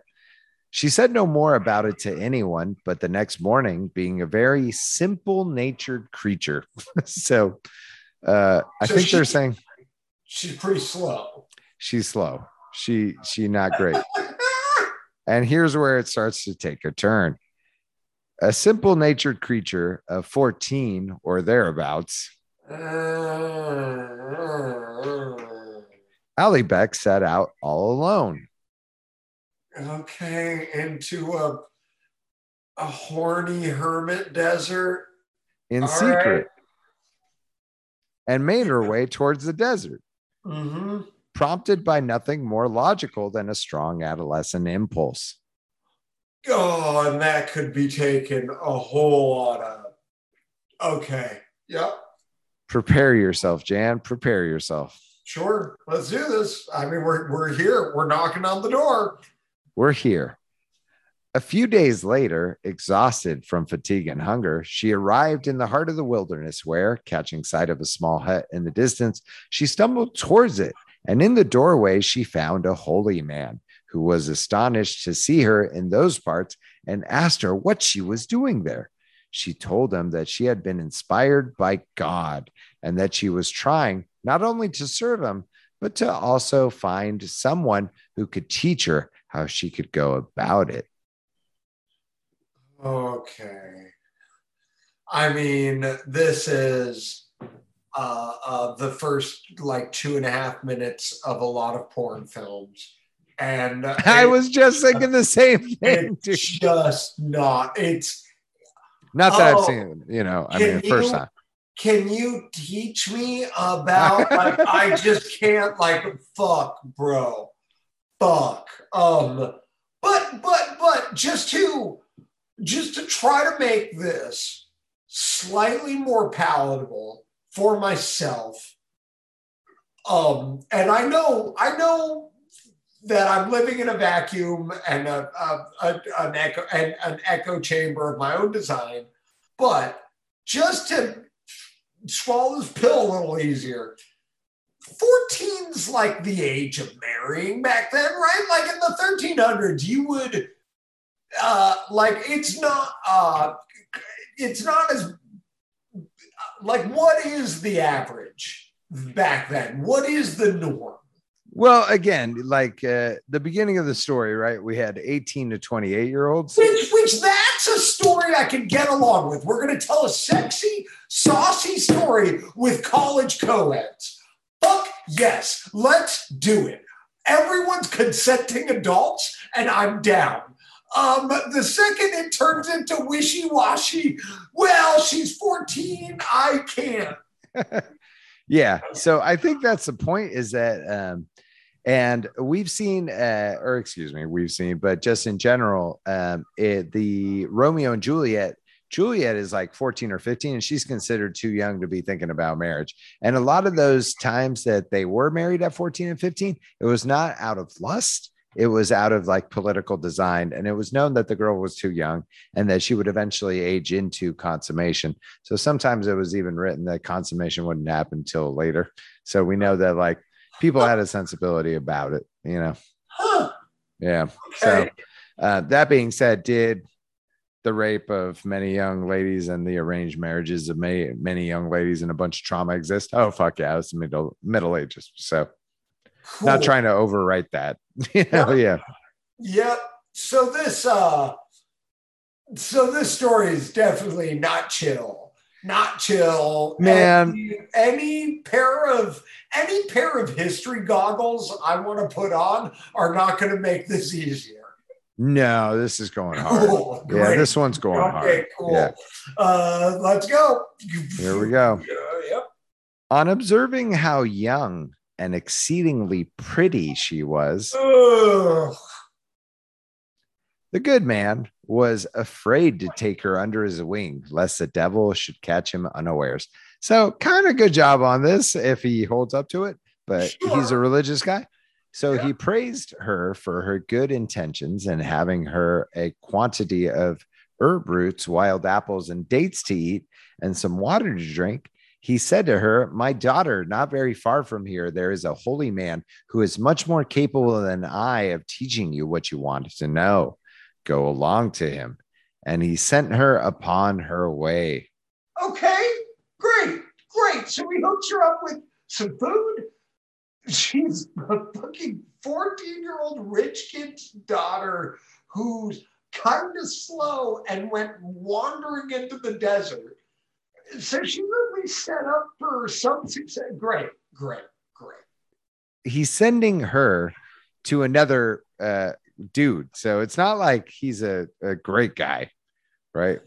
She said no more about it to anyone, but the next morning, being a very simple natured creature. so uh, I So think she- they're saying she's pretty slow. she's slow. She she not great. And here's where it starts to take a turn. A simple natured creature of 14 or thereabouts, Alibech set out all alone. Okay, into a a horny hermit desert. in All secret right. and made her way towards the desert, Mm-hmm. prompted by nothing more logical than a strong adolescent impulse. Oh, and that could be taken a whole lot of. Okay. Yep. Prepare yourself, Jan. Prepare yourself. Sure. Let's do this. I mean, we're we're here. We're knocking on the door. We're here. A few days later, exhausted from fatigue and hunger, she arrived in the heart of the wilderness where, catching sight of a small hut in the distance, she stumbled towards it. And in the doorway, she found a holy man who was astonished to see her in those parts and asked her what she was doing there. She told him that she had been inspired by God and that she was trying not only to serve him, but to also find someone who could teach her how she could go about it. Okay. I mean, this is uh, uh, the first like two and a half minutes of a lot of porn films, and I it- was just thinking the same thing. it's just not. It's Not that Oh, I've seen, you know, I mean, the first you- time. can you teach me about like I just can't like fuck bro fuck um but but but just to just to try to make this slightly more palatable for myself um and I know I know that I'm living in a vacuum and a, a, a an echo and an echo chamber of my own design but just to swallow this pill a little easier. 14's like the age of marrying back then, right? Like in the 1300s, you would uh like it's not uh it's not as like what is the average back then? What is the norm? Well, again, like uh, the beginning of the story, right? We had 18 to 28 year olds. Which, which that's a story I can get along with. We're going to tell a sexy, saucy story with college co-eds. Fuck yes, let's do it. Everyone's consenting adults, and I'm down. Um, the second it turns into wishy-washy, well, she's 14, I can't. yeah. So I think that's the point is that um, and we've seen uh, or excuse me we've seen but just in general um, it, the romeo and juliet juliet is like 14 or 15 and she's considered too young to be thinking about marriage and a lot of those times that they were married at 14 and 15 it was not out of lust it was out of like political design and it was known that the girl was too young and that she would eventually age into consummation so sometimes it was even written that consummation wouldn't happen until later so we know that like people had a sensibility about it, you know. Yeah. Okay. So uh, that being said, did the rape of many young ladies and the arranged marriages of many many young ladies and a bunch of trauma exist? Oh fuck yeah, it's middle middle ages. So Cool. not trying to overwrite that. you know, yeah. Yep. So this uh so this story is definitely not chill. Not chill. Man. Any, any pair of any pair of history goggles I want to put on are not going to make this easier. No, this is going hard. Cool. Yeah, this one's going okay, hard. cool. Yeah. Uh let's go. Here we go. Yeah, yep. On observing how young and exceedingly pretty she was, Ugh. The good man was afraid to take her under his wing, lest the devil should catch him unawares. So, kind of good job on this if he holds up to it, but he's a religious guy. So, Yeah. he praised her for her good intentions and having her a quantity of herb roots, wild apples, and dates to eat, and some water to drink. He said to her, My daughter, not very far from here, there is a holy man who is much more capable than I of teaching you what you want to know go along to him. And he sent her upon her way. Okay, great, great. So he hooks her up with some food. She's a fucking 14 year old rich kid's daughter who's kind of slow and went wandering into the desert. So she really set up for some success. Great, great, great. He's sending her to another uh, dude. So it's not like he's a, a great guy, right?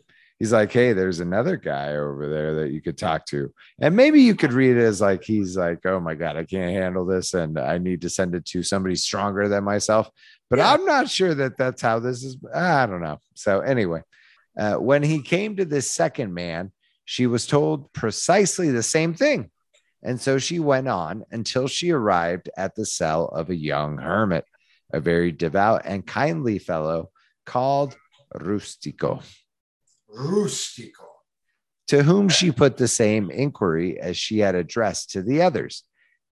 He's like, hey, there's another guy over there that you could talk to. And maybe you could read it as like, he's like, oh my God, I can't handle this. And I need to send it to somebody stronger than myself. But Yeah. I'm not sure that that's how this is. I don't know. So anyway, uh, when he came to this second man, she was told precisely the same thing. And so she went on until she arrived at the cell of a young hermit, a very devout and kindly fellow called Rustico, Rustico. to whom she put the same inquiry as she had addressed to the others.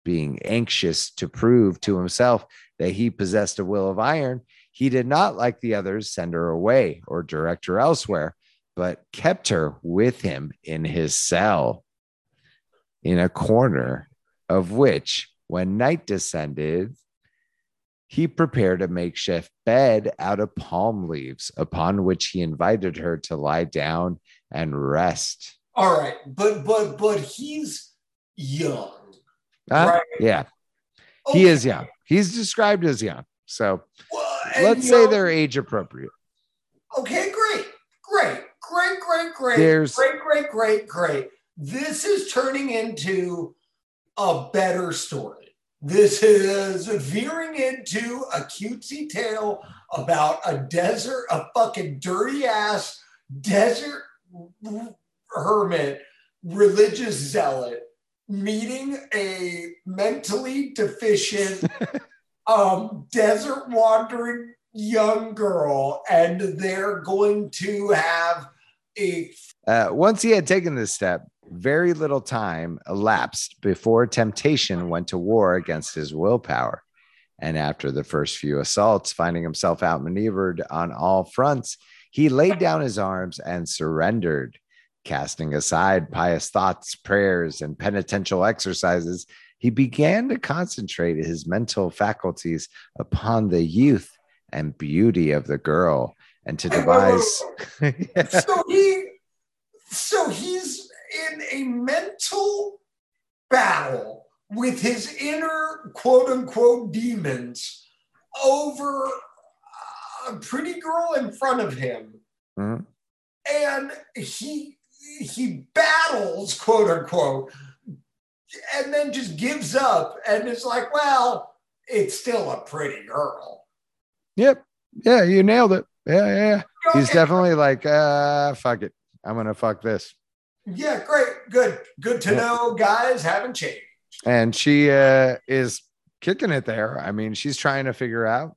Being anxious to prove to himself that he possessed a will of iron, he did not, like the others, send her away or direct her elsewhere, but kept her with him in his cell, in a corner of which, when night descended, he prepared a makeshift bed out of palm leaves, upon which he invited her to lie down and rest. All right, but but but he's young. Huh? Right. Yeah, he is young. He's described as young. So Well, let's say they're age appropriate. Okay, great, great, great, great, great, There's- great, great, great, great. This is turning into a better story. This is veering into a cutesy tale about a desert, a fucking dirty ass desert hermit, religious zealot meeting a mentally deficient um, desert wandering young girl, and they're going to have a Uh, once he had taken this step, very little time elapsed before temptation went to war against his willpower. And after the first few assaults, finding himself outmaneuvered on all fronts, he laid down his arms and surrendered, casting aside pious thoughts, prayers, and penitential exercises. he began to concentrate his mental faculties upon the youth and beauty of the girl and to devise. So he, so he's in a mental battle with his inner quote unquote demons over a pretty girl in front of him. Mhm. And he he battles, quote unquote, and then just gives up and is like, well, it's still a pretty girl. Yep. Yeah, you nailed it. Yeah, yeah. yeah. He's definitely like, uh, fuck it. I'm gonna fuck this. Yeah, great. Good. Good to Yeah. know guys haven't changed. And she uh is kicking it there. I mean, she's trying to figure out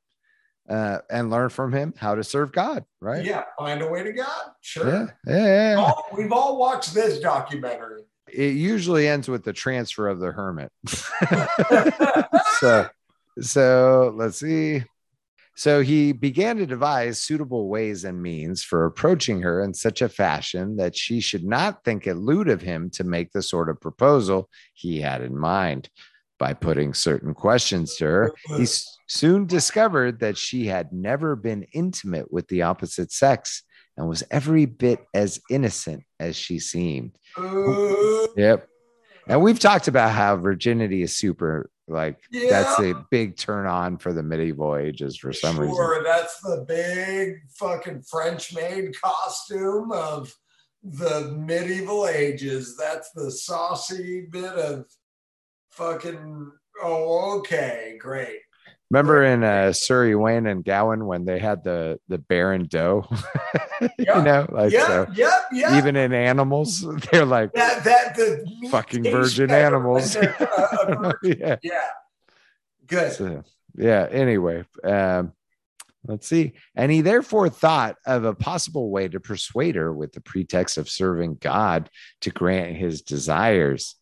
uh and learn from him how to serve God, right? Yeah, find a way to God. Sure. Yeah, yeah, yeah. All- we've all watched this documentary. It usually ends with the transfer of the hermit. so so let's see so he began to devise suitable ways and means for approaching her in such a fashion that she should not think it lewd of him to make the sort of proposal he had in mind. By putting certain questions to her he soon discovered that she had never been intimate with the opposite sex and was every bit as innocent as she seemed. Yep. And we've talked about how virginity is super like that's a big turn on for the medieval ages for some reason. sure, that's the big fucking French made costume of the medieval ages. That's the saucy bit of fucking. Oh, okay, great. Remember in uh Sir Ywain and Gawain when they had the the bear and doe? You know, like yeah, so yeah, yeah. even in animals, they're like that that the Fucking virgin animals. uh, virgin. yeah. yeah, good. So, yeah. Anyway, um, let's see. And he therefore thought of a possible way to persuade her with the pretext of serving God to grant his desires.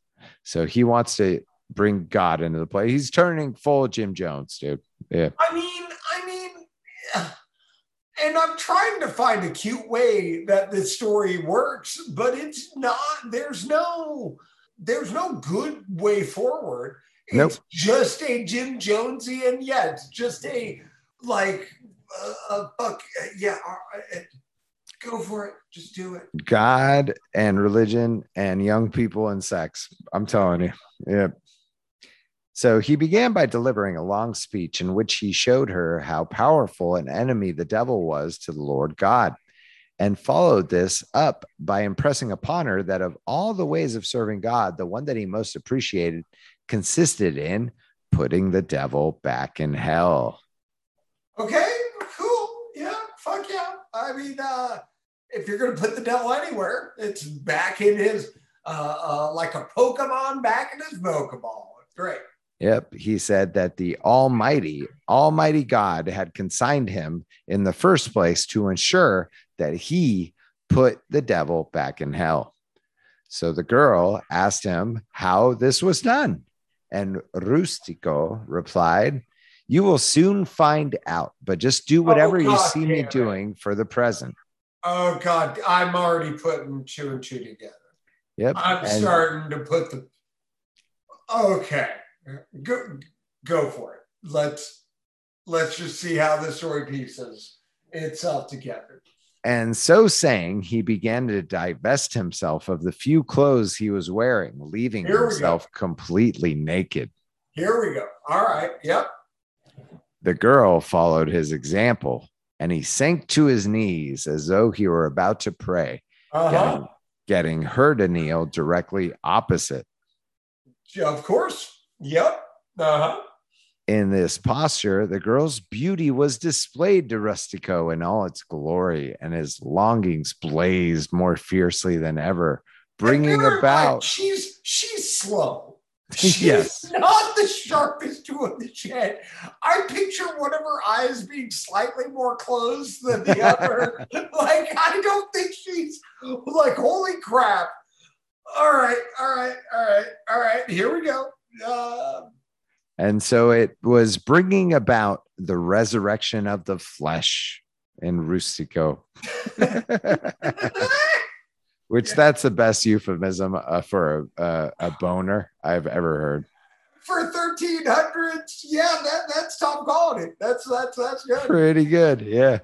So he wants to bring God into the play. He's turning full Jim Jones, dude. Yeah. I mean, I mean, and I'm trying to find a cute way that this story works, but it's not. There's no, there's no good way forward. It's Nope. just a Jim Jonesian. Yeah, it's just a like a, a fuck. Yeah, uh, uh, go for it. Just do it. God and religion and young people and sex. I'm telling you. Yeah. So he began by delivering a long speech in which he showed her how powerful an enemy the devil was to the Lord God, and followed this up by impressing upon her that of all the ways of serving God, the one that he most appreciated consisted in putting the devil back in hell. Okay, cool. Yeah, fuck yeah. I mean, uh, if you're gonna put the devil anywhere, it's back in his uh, uh like a Pokemon back in his Pokeball. Great. Yep. He said that the Almighty, Almighty God had consigned him in the first place to ensure that he put the devil back in hell. So the girl asked him how this was done. And Rustico replied, You will soon find out, but just do whatever oh, you see me it. doing for the present. Oh God, I'm already putting two and two together. Yep. I'm And- starting to put the. Okay, go go for it. Let's let's just see how this story pieces itself together. And so saying, he began to divest himself of the few clothes he was wearing, leaving Here we himself completely naked. Here we go. All right. Yep. The girl followed his example, and he sank to his knees as though he were about to pray, Uh huh. getting, getting her to kneel directly opposite. Of course. Yep. Uh huh. In this posture, the girl's beauty was displayed to Rustico in all its glory, and his longings blazed more fiercely than ever, bringing And bear mind, about. she's she's slow. She's Yes. not the sharpest tool in the shed. I picture one of her eyes being slightly more closed than the other. like I don't think she's like holy crap. All right, all right, all right, all right. Here we go. Uh, And so it was bringing about the resurrection of the flesh in Rustico, which that's the best euphemism uh, for a, a, a boner I've ever heard. for thirteen hundreds. Yeah, that that's top quality. That's that's that's good. Pretty good. Yeah.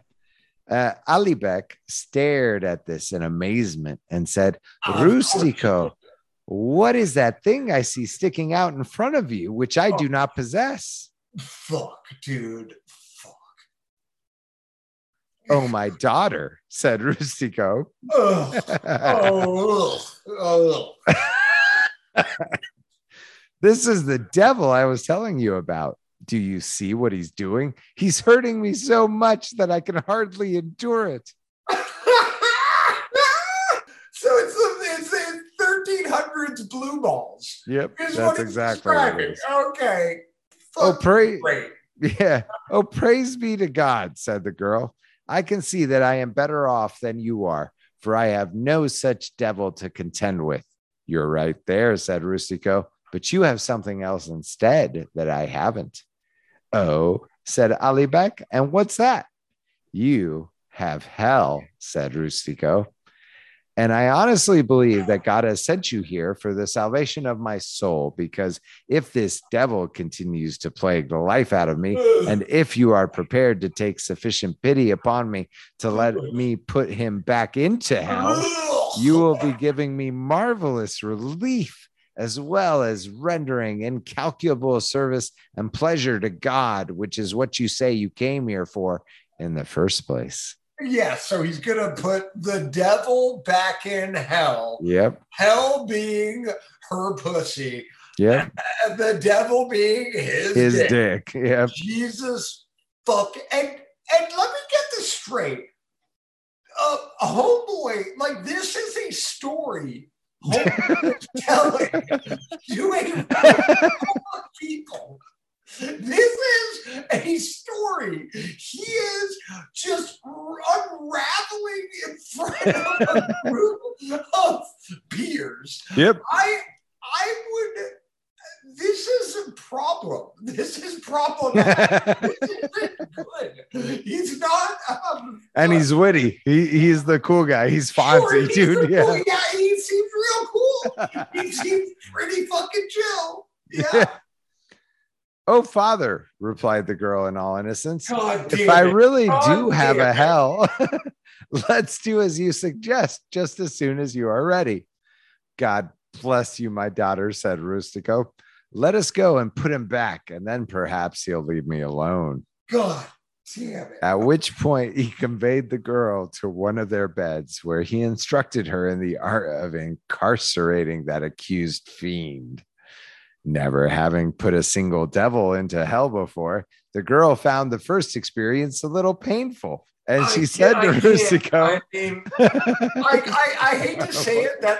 Uh, Alibech stared at this in amazement and said. Rustico, what is that thing I see sticking out in front of you, which I do oh. not possess? Fuck, dude. Fuck. Oh, my daughter, said Rustico. Ugh. Oh, ugh. Ugh. This is the devil I was telling you about. Do you see what he's doing? He's hurting me so much that I can hardly endure it. so it's 1300s blue balls. Yep, that's exactly what it describing. is. Okay. Oh, pray, yeah. Oh, praise be to God, said the girl. I can see that I am better off than you are, for I have no such devil to contend with. You're right there, said Rustico, but you have something else instead that I haven't. Oh, said Alibech, and what's that? You have hell, said Rustico. And I honestly believe that God has sent you here for the salvation of my soul, because if this devil continues to plague the life out of me, and if you are prepared to take sufficient pity upon me to let me put him back into hell, you will be giving me marvelous relief as well as rendering incalculable service and pleasure to God, which is what you say you came here for in the first place. Yeah, so he's gonna put the devil back in hell. Yep. Hell being her pussy, Yep. and the devil being his, His dick. dick. Yep. Jesus fuck and and let me get this straight. Uh, homeboy, like this is a story. Homeboy is telling to a people. This is a story. He is just unraveling in front of a group of peers. Yep. I I would this is a problem. This is problematic. this isn't good. He's not um and he's witty. He, he's the cool guy. He's sure, he's dude. Yeah. cool- yeah, he seems real cool. He seems pretty fucking chill. Yeah. Oh, father, replied the girl in all innocence. God If I really God do have a hell, let's do as you suggest, just as soon as you are ready. God bless you, my daughter, said Rustico. Let us go and put him back, and then perhaps he'll leave me alone. God damn it. At which point he conveyed the girl to one of their beds, where he instructed her in the art of incarcerating that accused fiend. Never having put a single devil into hell before, the girl found the first experience a little painful. And I she said to can't. I mean, I, I, I hate to say it that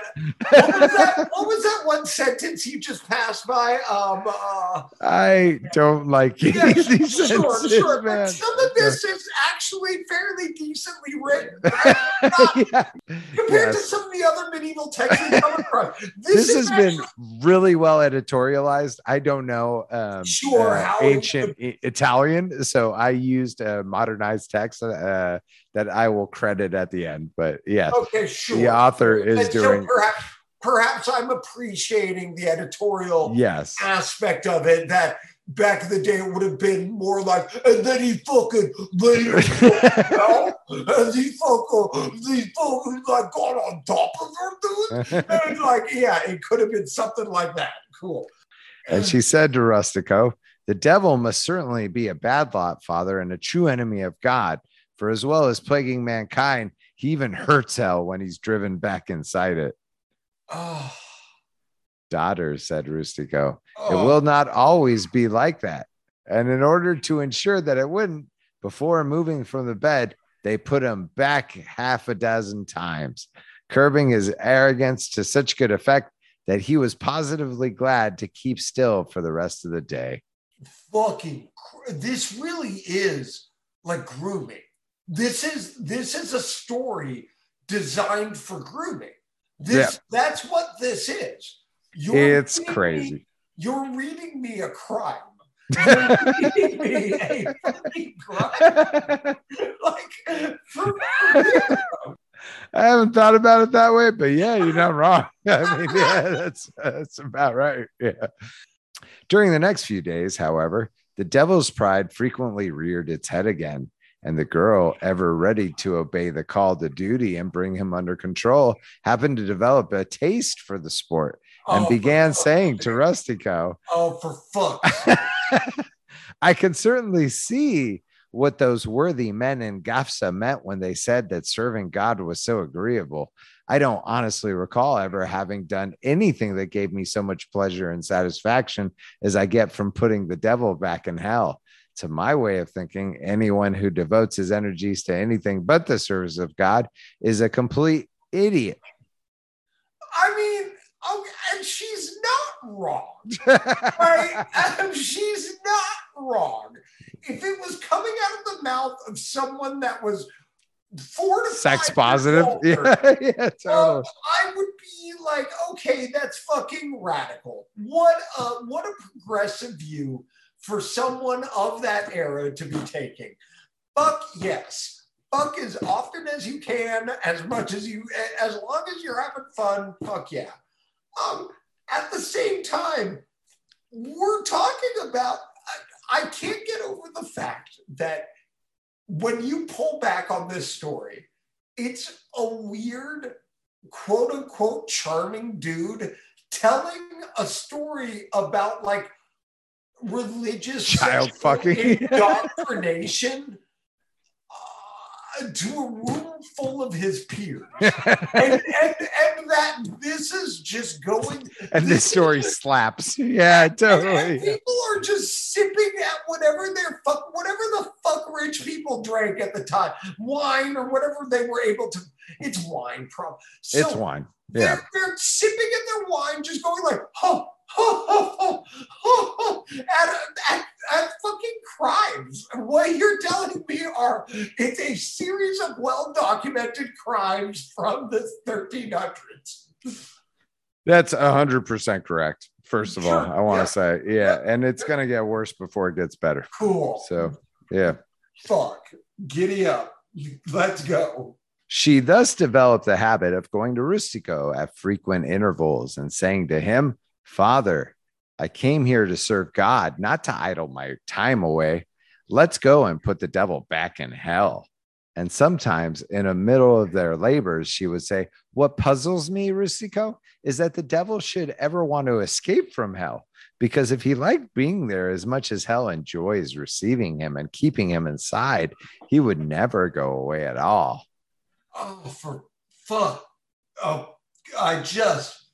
what was that what was that one sentence you just passed by? Um uh I don't like yeah, sure, sure. man. But some of this is actually fairly decently written. yeah. Compared to some of the other medieval texts we come across. This, this is has been really well editorialized. I don't know um, Sure, uh, ancient Italian, so I used a modernized text uh, Uh, that I will credit at the end. But yes, okay, sure. the author is And so doing perhaps perhaps I'm appreciating the editorial yes, aspect of it that back in the day it would have been more like and then he fucking later and he fucking he fucking like got on top of her dude and like yeah it could have been something like that cool and she said to Rustico, "The devil must certainly be a bad lot, father, and a true enemy of God. For as well as plaguing mankind, he even hurts hell when he's driven back inside it." oh, Daughter said Rustico. It oh. will not always be like that. And in order to ensure that it wouldn't, before moving from the bed, they put him back half a dozen times, curbing his arrogance to such good effect that he was positively glad to keep still for the rest of the day. fucking this really is like grooming this is this is a story designed for grooming this that's what this is You're It's crazy. me- you're reading me a crime you're reading me a crime like for, I haven't thought about it that way, but yeah, you're not wrong. I mean, yeah, that's that's about right. Yeah. During the next few days, however, the devil's pride frequently reared its head again, and the girl, ever ready to obey the call to duty and bring him under control, happened to develop a taste for the sport and Oh, began saying to. Rustico, Oh, for fuck. I can certainly see what those worthy men in Gafsa meant when they said that serving God was so agreeable. I don't honestly recall ever having done anything that gave me so much pleasure and satisfaction as I get from putting the devil back in hell. To my way of thinking, anyone who devotes his energies to anything but the service of God is a complete idiot. I mean, okay, and she's not wrong. right? Um, she's not wrong. If it was coming out of the mouth of someone that was four to Sex positive. older, Yeah, yeah, um. I would be like, okay, that's fucking radical. What a what a progressive view for someone of that era to be taking. Fuck yes. Fuck as often as you can, as much as you, as long as you're having fun. Fuck yeah. Um, at the same time, we're talking about. I, I can't get over the fact that when you pull back on this story, it's a weird, quote unquote, charming dude telling a story about like religious Child fucking. indoctrination uh, to a room full of his peers. and, and, and that this is just going and this story slaps. Yeah, totally. people are just sipping at whatever their fuck, whatever the fuck rich people drank at the time, wine or whatever they were able to. It's wine, pro. So It's wine. Yeah. They're, they're sipping at their wine, just going like, huh, at, at, at fucking crimes. What you're telling me are it's a series of well documented crimes from the 1300s. That's a hundred percent correct. First of all, I want yeah. to say, yeah, and it's gonna get worse before it gets better. Cool. So, yeah. fuck, giddy up. Let's go. She thus developed the habit of going to Rustico at frequent intervals and saying to him, Father, I came here to serve God, not to idle my time away. Let's go and put the devil back in hell. And sometimes in the middle of their labors, she would say, What puzzles me, Rustico, is that the devil should ever want to escape from hell. Because if he liked being there as much as hell enjoys receiving him and keeping him inside, he would never go away at all. Oh, for fuck. Oh, I just,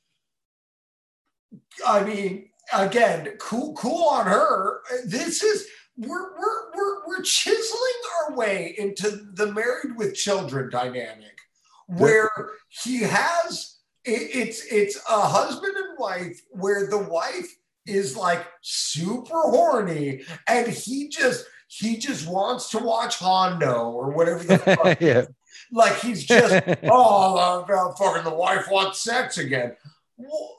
I mean, again, cool, cool on her. This is, we're, we're, we're, we're chiseling our way into the married with children dynamic where he has, it, it's, it's a husband and wife where the wife is like super horny and he just, he just wants to watch Hondo or whatever the fuck yeah. like he's just oh uh, fucking the wife wants sex again Wha-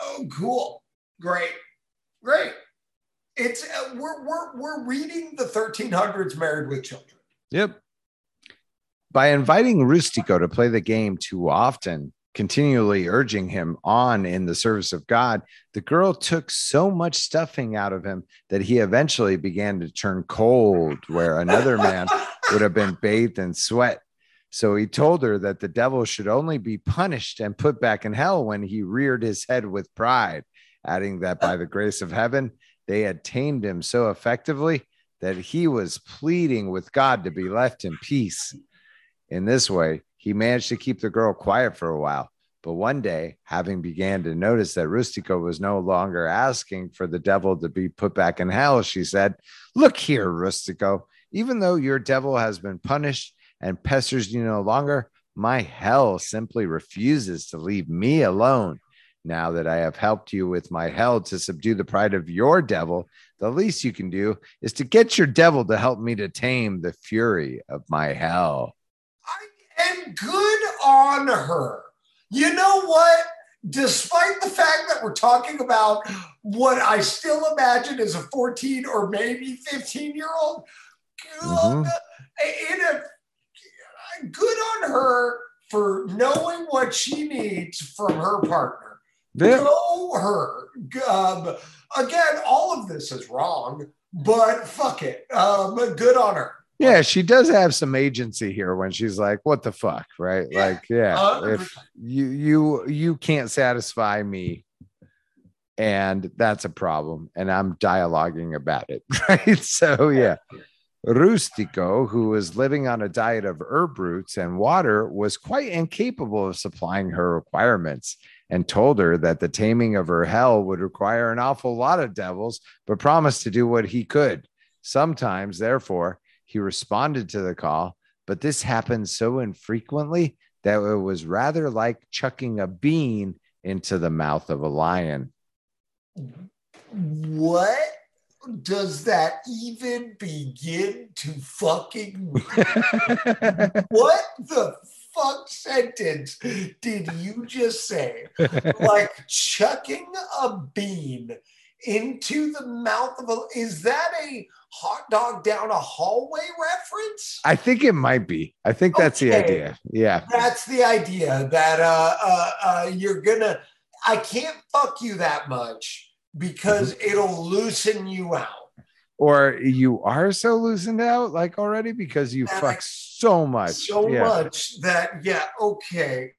oh cool great great it's uh, we're, we're we're reading the 1300s married with children Yep. By inviting Rustico to play the game too often, continually urging him on in the service of God, the girl took so much stuffing out of him that he eventually began to turn cold, where another man would have been bathed in sweat. So he told her that the devil should only be punished and put back in hell when he reared his head with pride, adding that by the grace of heaven, they had tamed him so effectively that he was pleading with God to be left in peace. In this way, he managed to keep the girl quiet for a while. But one day, having began to notice that Rustico was no longer asking for the devil to be put back in hell, she said, Look here, Rustico, even though your devil has been punished and pesters you no longer, my hell simply refuses to leave me alone. Now that I have helped you with my hell to subdue the pride of your devil, the least you can do is to get your devil to help me to tame the fury of my hell. I, and good on her you know what despite the fact that we're talking about what i still imagine is a 14 or maybe 15 year old Mhm. in a good on her for knowing what she needs from her partner Yeah. Go her. Um, again, all of this is wrong, but fuck it. Um, good on her. Yeah, she does have some agency here when she's like, "What the fuck?" Right? Yeah, like, yeah, 100%. if you you you can't satisfy me, and that's a problem, and I'm dialoguing about it, right? So yeah, Rustico, who was living on a diet of herb roots and water, was quite incapable of supplying her requirements. And told her that the taming of her hell would require an awful lot of devils, but promised to do what he could. Sometimes, therefore, he responded to the call, but this happened so infrequently that it was rather like chucking a bean into the mouth of a lion. What does that even begin to fucking what the fuck sentence did you just say? like chucking a bean into the mouth of a is that a hot dog down a hallway reference? I think it might be. I think that's the idea. Yeah. That's the idea that uh, uh, uh, you're gonna. I can't fuck you that much because Mm-hmm. it'll loosen you out. Or you are so loosened out like already because you Yeah, fuck so much. so yeah. much that yeah okay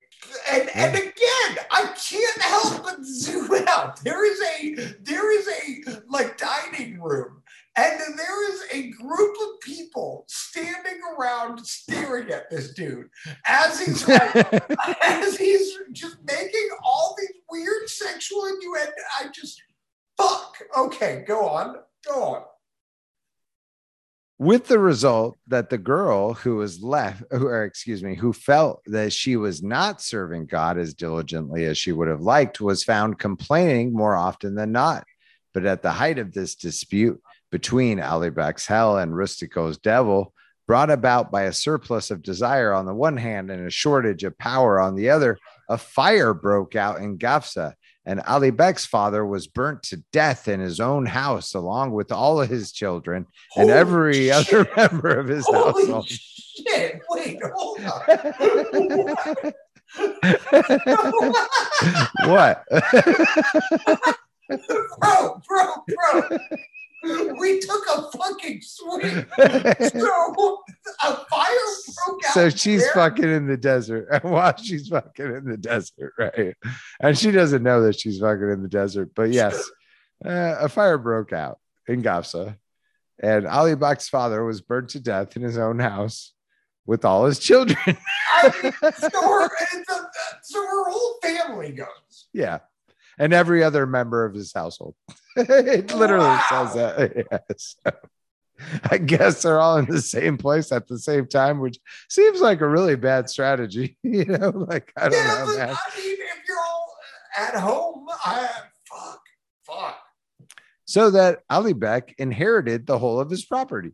and and again i can't help but zoom out there is a there is a like dining room and there is a group of people standing around staring at this dude as he's like as he's just making all these weird sexual innuendo i just fuck okay go on go on with the result that the girl who was left, or excuse me, who felt that she was not serving God as diligently as she would have liked, was found complaining more often than not. But at the height of this dispute between Alibech's hell and Rustico's devil, brought about by a surplus of desire on the one hand and a shortage of power on the other, a fire broke out in Gafsa, and Alibech's father was burnt to death in his own house, along with all of his children and every shit. other member of his Holy household. shit! Wait, hold on. what? bro, bro, bro. We took a fucking swing. So a fire broke out. so she's there. fucking in the desert. And while she's fucking in the desert, right? And she doesn't know that she's fucking in the desert. But yes, uh, a fire broke out in Gafsa. And Alibech's father was burnt to death in his own house with all his children. I mean, so, her, the, so her whole family goes. yeah. And every other member of his household. it literally Wow. says that. Yes. I guess they're all in the same place at the same time, which seems like a really bad strategy. You know, like I don't yeah, know, but man. I mean, if you're all at home, I fuck, fuck. So that Alibech inherited the whole of his property.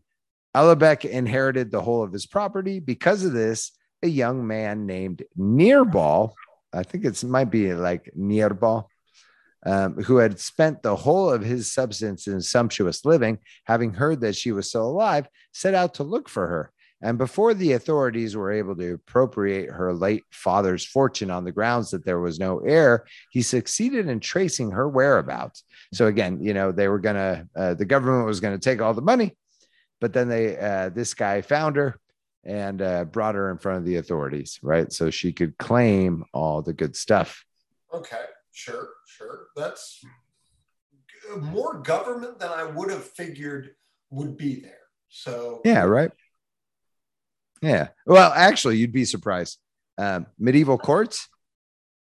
Alibech inherited the whole of his property. Because of this, a young man named Nearball, I think it might be like Nearball, um, who had spent the whole of his substance in sumptuous living, having heard that she was still alive, set out to look for her. And before the authorities were able to appropriate her late father's fortune on the grounds that there was no heir, he succeeded in tracing her whereabouts. So again, you know, they were gonna, uh, the government was gonna take all the money, but then they, uh, this guy found her and uh, brought her in front of the authorities, right? So she could claim all the good stuff. Okay, sure, sure. That's more government than I would have figured would be there. So Yeah, right. Yeah. Well, actually, you'd be surprised. Um, medieval courts,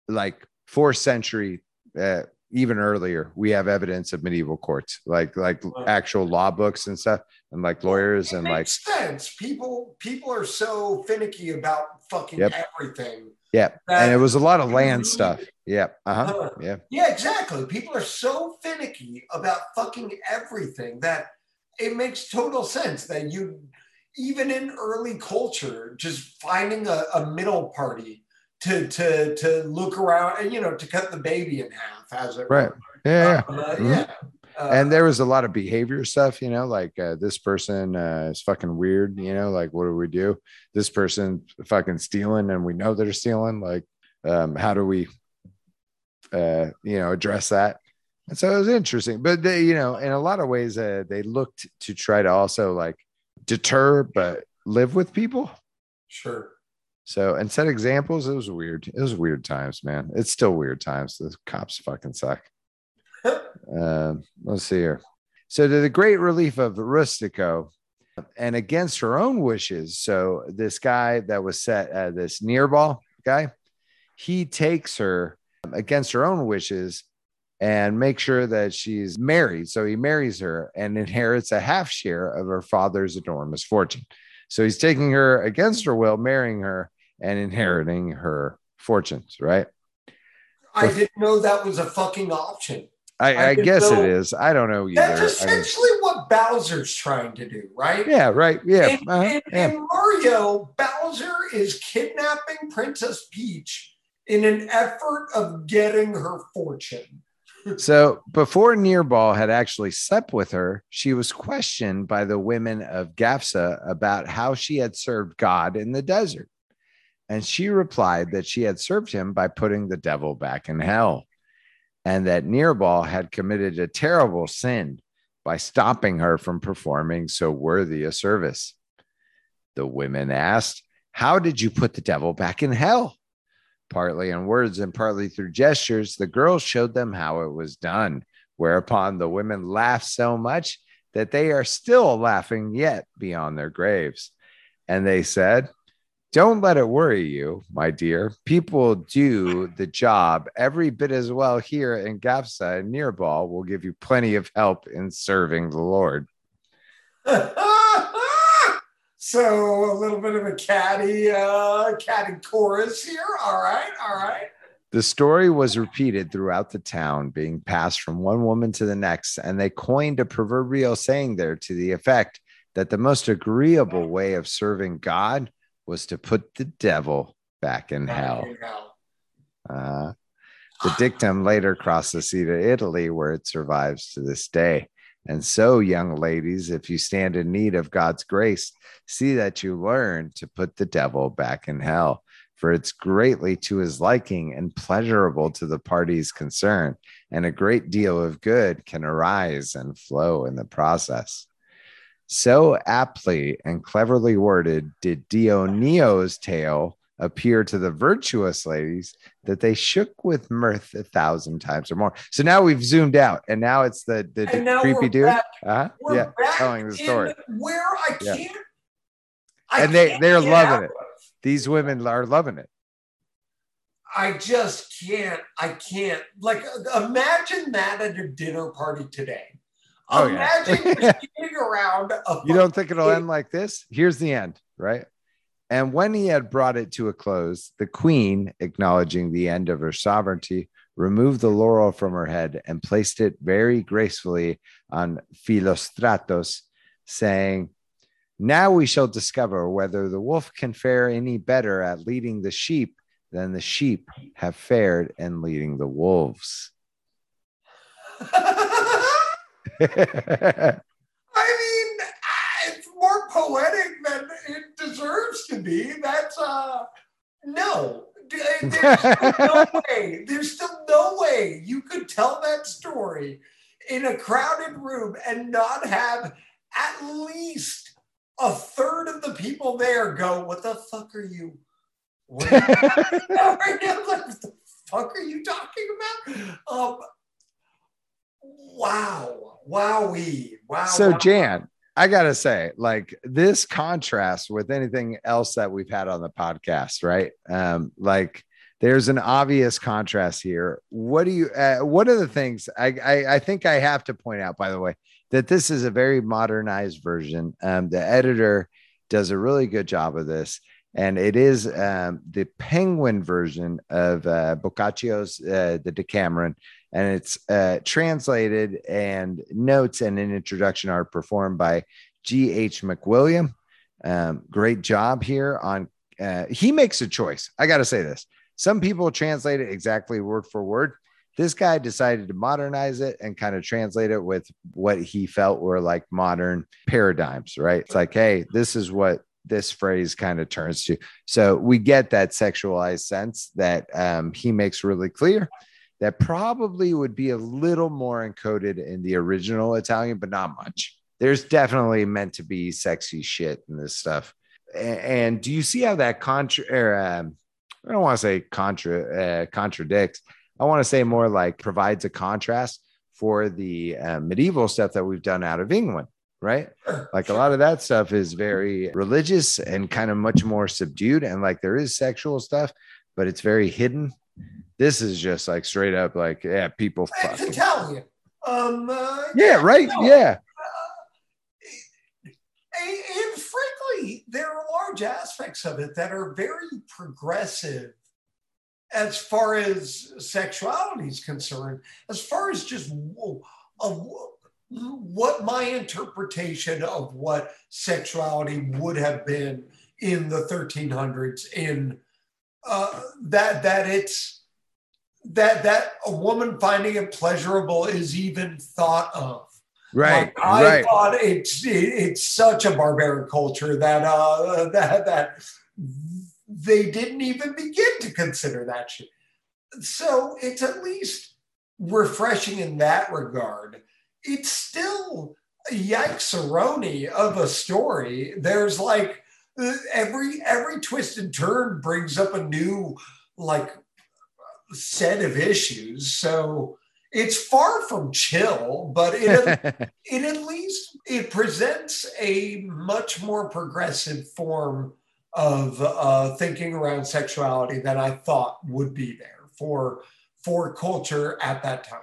like fourth century, uh, even earlier, we have evidence of medieval courts, like like actual law books and stuff, and like lawyers It and like sense. People people are so finicky about fucking Yep. everything. yeah, and it was a lot of land really- stuff. Yeah. Uh huh. Uh, Yeah. Yeah, exactly. People are so finicky about fucking everything that it makes total sense that you, even in early culture, just finding a, a middle party to to to look around and you know to cut the baby in half, as it Right. were. Yeah. Uh, Mhm. yeah. Uh, and there was a lot of behavior stuff you know like uh, this person uh, is fucking weird you know like what do we do this person fucking stealing and we know they're stealing like um, how do we uh, you know, address that. And so it was interesting, but they, you know, in a lot of ways, uh, they looked to try to also like deter, but live with people. Sure. So and set examples. It was weird. It was weird times, man. It's still weird times. The cops fucking suck. Uh, let's see here. So to the great relief of Rustico, and against her own wishes. So this guy that was set, uh, this Nearball guy, he takes her against her own wishes and make sure that she's married. So he marries her and inherits a half share of her father's enormous fortune. So he's taking her against her will, marrying her and inheriting her fortunes, right? I didn't know that was a fucking option. I, I, I guess it is. I don't know either. That's essentially I mean, what Bowser's trying to do, right? Yeah, right. Yeah. In, uh, in, yeah. in Mario, Bowser is kidnapping Princess Peach in an effort of getting her fortune. so before Nearball had actually slept with her, she was questioned by the women of Gafsa about how she had served God in the desert. And she replied that she had served him by putting the devil back in hell, and that Nearball had committed a terrible sin by stopping her from performing so worthy a service. The women asked, How did you put the devil back in hell? Partly in words and partly through gestures, the girls showed them how it was done, whereupon the women laughed so much that they are still laughing yet beyond their graves. And they said, don't let it worry you, my dear. People do the job every bit as well here in Gafsa and Nearball will give you plenty of help in serving the Lord. so a little bit of a catty, uh, catty chorus here. All right, all right. The story was repeated throughout the town, being passed from one woman to the next, and they coined a proverbial saying there to the effect that the most agreeable way of serving God was to put the devil back in hell. Uh, the dictum later crossed the sea to Italy, where it survives to this day. And so, young ladies, if you stand in need of God's grace, see that you learn to put the devil back in hell, for it's greatly to his liking and pleasurable to the parties concerned, and a great deal of good can arise and flow in the process. So aptly and cleverly worded did Dioneo's tale appear to the virtuous ladies that they shook with mirth a thousand times or more. So now we've zoomed out, and now it's the the, the creepy dude. uh-huh. Yeah, telling the story. Where I can't, yeah. I and they they're loving it. These women are loving it. I just can't. I can't. Like, imagine that at a dinner party today. Oh, Imagine yeah. around. you don't think it'll end like this? Here's the end, right? And when he had brought it to a close, the queen, acknowledging the end of her sovereignty, removed the laurel from her head and placed it very gracefully on Philostratos, saying, Now we shall discover whether the wolf can fare any better at leading the sheep than the sheep have fared in leading the wolves. I mean, it's more poetic than it deserves to be. That's uh, no. There's still no way. There's still no way you could tell that story in a crowded room and not have at least a third of the people there go, "What the fuck are you? What, are you what the fuck are you talking about?" Um, wow, wowie, wow. So wow. Jan, I gotta say, like this contrast with anything else that we've had on the podcast, right? Um, like there's an obvious contrast here. What do you? Uh, one of the things I, I I think I have to point out, by the way, that this is a very modernized version. Um, the editor does a really good job of this. And it is um, the penguin version of uh, Boccaccio's uh, The Decameron, and it's uh, translated and notes and an introduction are performed by G.H. McWilliam. Um, great job here on. Uh, he makes a choice. I got to say this. Some people translate it exactly word for word. This guy decided to modernize it and kind of translate it with what he felt were like modern paradigms, right? It's like, hey, this is what this phrase kind of turns to. So we get that sexualized sense that um, he makes really clear. That probably would be a little more encoded in the original Italian, but not much. There's definitely meant to be sexy shit in this stuff. And, and do you see how that contra? Or, um, I don't want to say contra uh, contradicts. I want to say more like provides a contrast for the uh, medieval stuff that we've done out of England, right? Like a lot of that stuff is very religious and kind of much more subdued, and like there is sexual stuff, but it's very hidden. This is just like straight up, like yeah, people. It's Italian. Um, uh, yeah, right. No. Yeah. Uh, and frankly, there are large aspects of it that are very progressive as far as sexuality is concerned, as far as just of what my interpretation of what sexuality would have been in the 1300s, in uh, that that it's that that a woman finding it pleasurable is even thought of. Right. Like, I right. thought it's it, it's such a barbaric culture that uh that that they didn't even begin to consider that shit. So it's at least refreshing in that regard. It's still a yikesaroni of a story. There's like every every twist and turn brings up a new like set of issues. So it's far from chill, but it, it at least it presents a much more progressive form of uh, thinking around sexuality than I thought would be there for for culture at that time.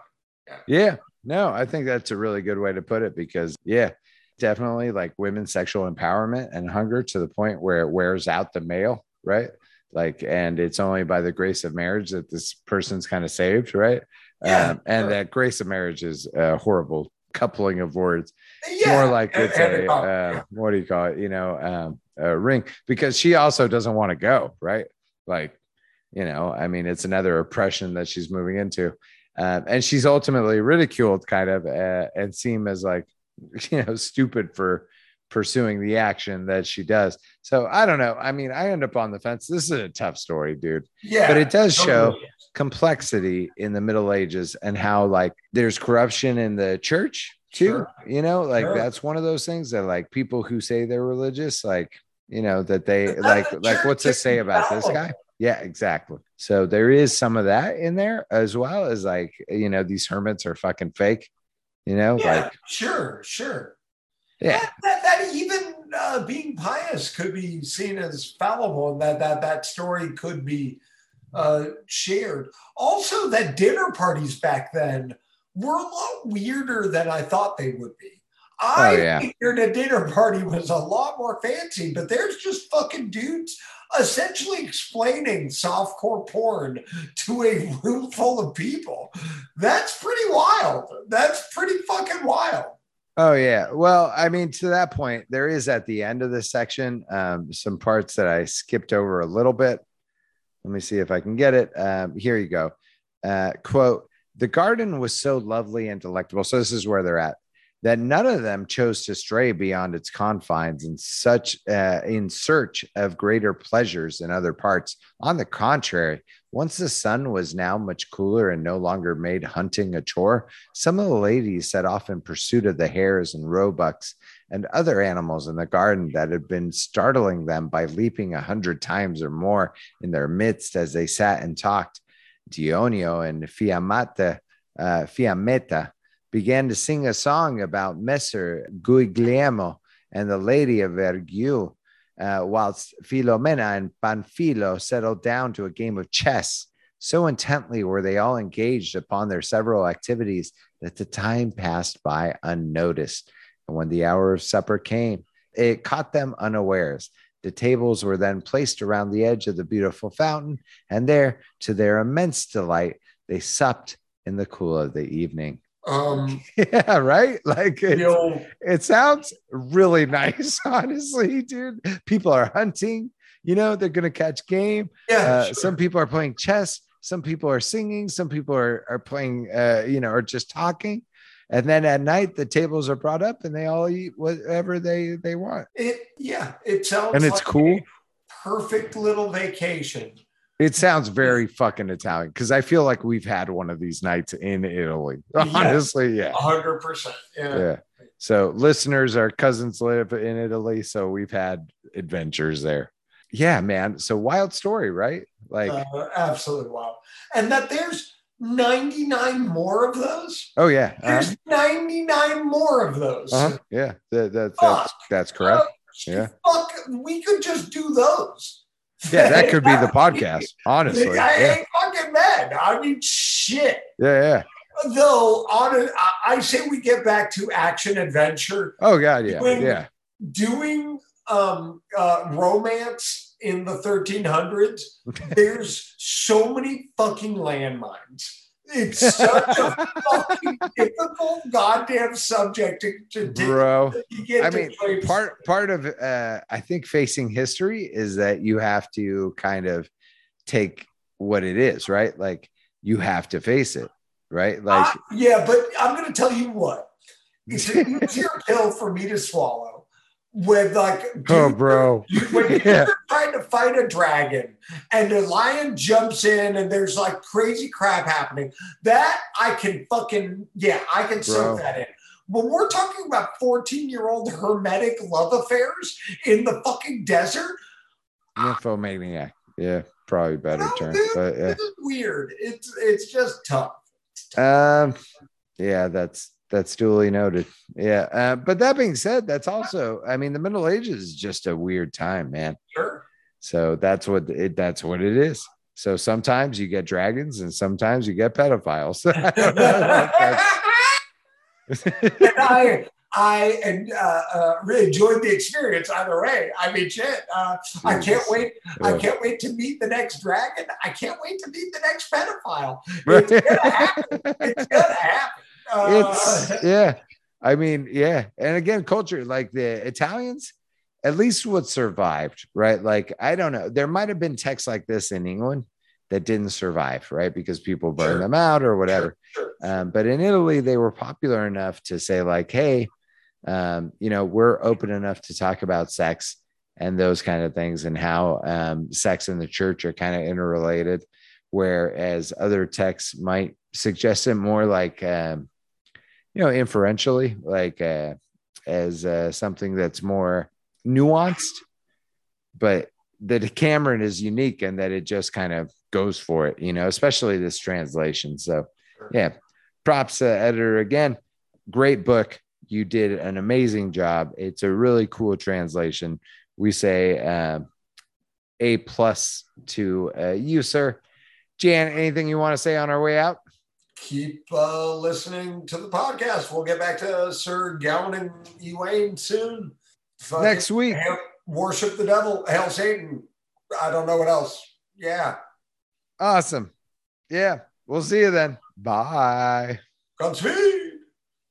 Yeah. yeah. No, I think that's a really good way to put it because yeah, definitely like women's sexual empowerment and hunger to the point where it wears out the male, right? Like, and it's only by the grace of marriage that this person's kind of saved, right? Yeah, um, and sure. that grace of marriage is a horrible coupling of words. Yeah, more like it's a uh, what do you call it? You know, um, a ring because she also doesn't want to go, right? Like, you know, I mean, it's another oppression that she's moving into. Um, and she's ultimately ridiculed kind of uh, and seem as like, you know, stupid for pursuing the action that she does. So I don't know. I mean, I end up on the fence. This is a tough story, dude. Yeah. But it does show complexity in the Middle Ages and how like there's corruption in the church too. Sure. You know, like sure. that's one of those things that like people who say they're religious, like, you know, that they like, like, what's to say about this guy? Yeah, exactly. So there is some of that in there as well as like, you know, these hermits are fucking fake, you know, yeah, like sure, sure. Yeah. That, that, that even uh, being pious could be seen as fallible and that that that story could be uh, shared. Also, that dinner parties back then were a lot weirder than I thought they would be. I oh, yeah. figured a dinner party was a lot more fancy, but there's just fucking dudes essentially explaining softcore porn to a room full of people. That's pretty wild. That's pretty fucking wild. Oh yeah. Well, I mean, to that point, there is at the end of this section um, some parts that I skipped over a little bit. Let me see if I can get it. Um, here you go. Uh, quote: The garden was so lovely and delectable. So this is where they're at that none of them chose to stray beyond its confines in such uh, in search of greater pleasures in other parts on the contrary once the sun was now much cooler and no longer made hunting a chore some of the ladies set off in pursuit of the hares and roebucks and other animals in the garden that had been startling them by leaping a hundred times or more in their midst as they sat and talked. Dioneo and fiammata uh, fiammetta began to sing a song about Messer Guglielmo and the Lady of Vergil, uh, whilst Philomena and Panfilo settled down to a game of chess. So intently were they all engaged upon their several activities that the time passed by unnoticed. And when the hour of supper came, it caught them unawares. The tables were then placed around the edge of the beautiful fountain, and there, to their immense delight, they supped in the cool of the evening. Um, yeah, right. Like it, it sounds really nice, honestly, dude. People are hunting, you know, they're gonna catch game. Yeah. Uh, sure. Some people are playing chess, some people are singing, some people are, are playing, uh, you know, or just talking. And then at night, the tables are brought up and they all eat whatever they they want. It yeah, it sounds and it's like cool. Perfect little vacation It sounds very fucking Italian because I feel like we've had one of these nights in Italy. Honestly, yeah. hundred percent. Yeah. Yeah. So listeners, our cousins live in Italy, so we've had adventures there. Yeah, man. So wild story, right? Like, Uh, absolutely wow. And that there's 99 more of those. oh yeah, uh There's 99 more of those. uh yeah. That, that, that's that's correct. Yeah. Fuck, we could just do those. Yeah, that could be the podcast. Honestly, I yeah, ain't fucking mad. I mean, shit. yeah, yeah. Though, on a, I- I say we get back to action adventure, Oh god, yeah, When- yeah. doing um, uh, romance in the 1300s. There's so many fucking landmines. It's such a fucking difficult goddamn subject to, to Bro, to I mean, part part of uh, I think facing history is that you have to kind of take what it is, right? Like you have to face it, right? Like I- yeah, but I'm going to tell you what. It's an easier pill for me to swallow with like, oh, bro, when Yeah. you're trying to fight a dragon and the lion jumps in and there's like crazy crap happening, that I can fucking, yeah, I can soak that in. When we're talking about 14 year old hermetic love affairs in the fucking desert, nymphomaniac. Yeah, probably better no, term, dude, but yeah. this is weird. It's it's just tough. Um, yeah, that's that's duly noted. Yeah, uh, but that being said, that's also, I mean, the Middle Ages is just a weird time, man. Sure. So that's what it. That's what it is. So sometimes you get dragons, and sometimes you get pedophiles. I don't know about that. and I I and uh, uh, really enjoyed the experience either way. I mean, shit. Uh, I can't Jesus. wait. I can't wait to meet the next dragon. I can't wait to meet the next pedophile. It's gonna happen. It's gonna happen. Uh, it's yeah. I mean yeah. And again culture like the italians at least what survived right? Like i don't know. There might have been texts like this in england that didn't survive right? Because people burned Sure. them out or whatever. Sure. um, but in italy they were popular enough to say like hey um, you know we're open enough to talk about sex and those kind of things and how um, sex and the church are kind of interrelated whereas other texts might suggest it more like um, you know inferentially like uh, as uh, something that's more nuanced but the Decameron is unique in that it just kind of goes for it you know especially this translation. So yeah props uh, editor again. Great book. You did an amazing job. It's a really cool translation. We say um, a plus to uh, you sir. Jan anything you want to say on our way out Keep uh, listening to the podcast. We'll get back to Sir Gawain and Ywain soon. Fucking next week hail- worship the devil, hail Satan. I don't know what else. Yeah. awesome yeah we'll see you then bye Godspeed.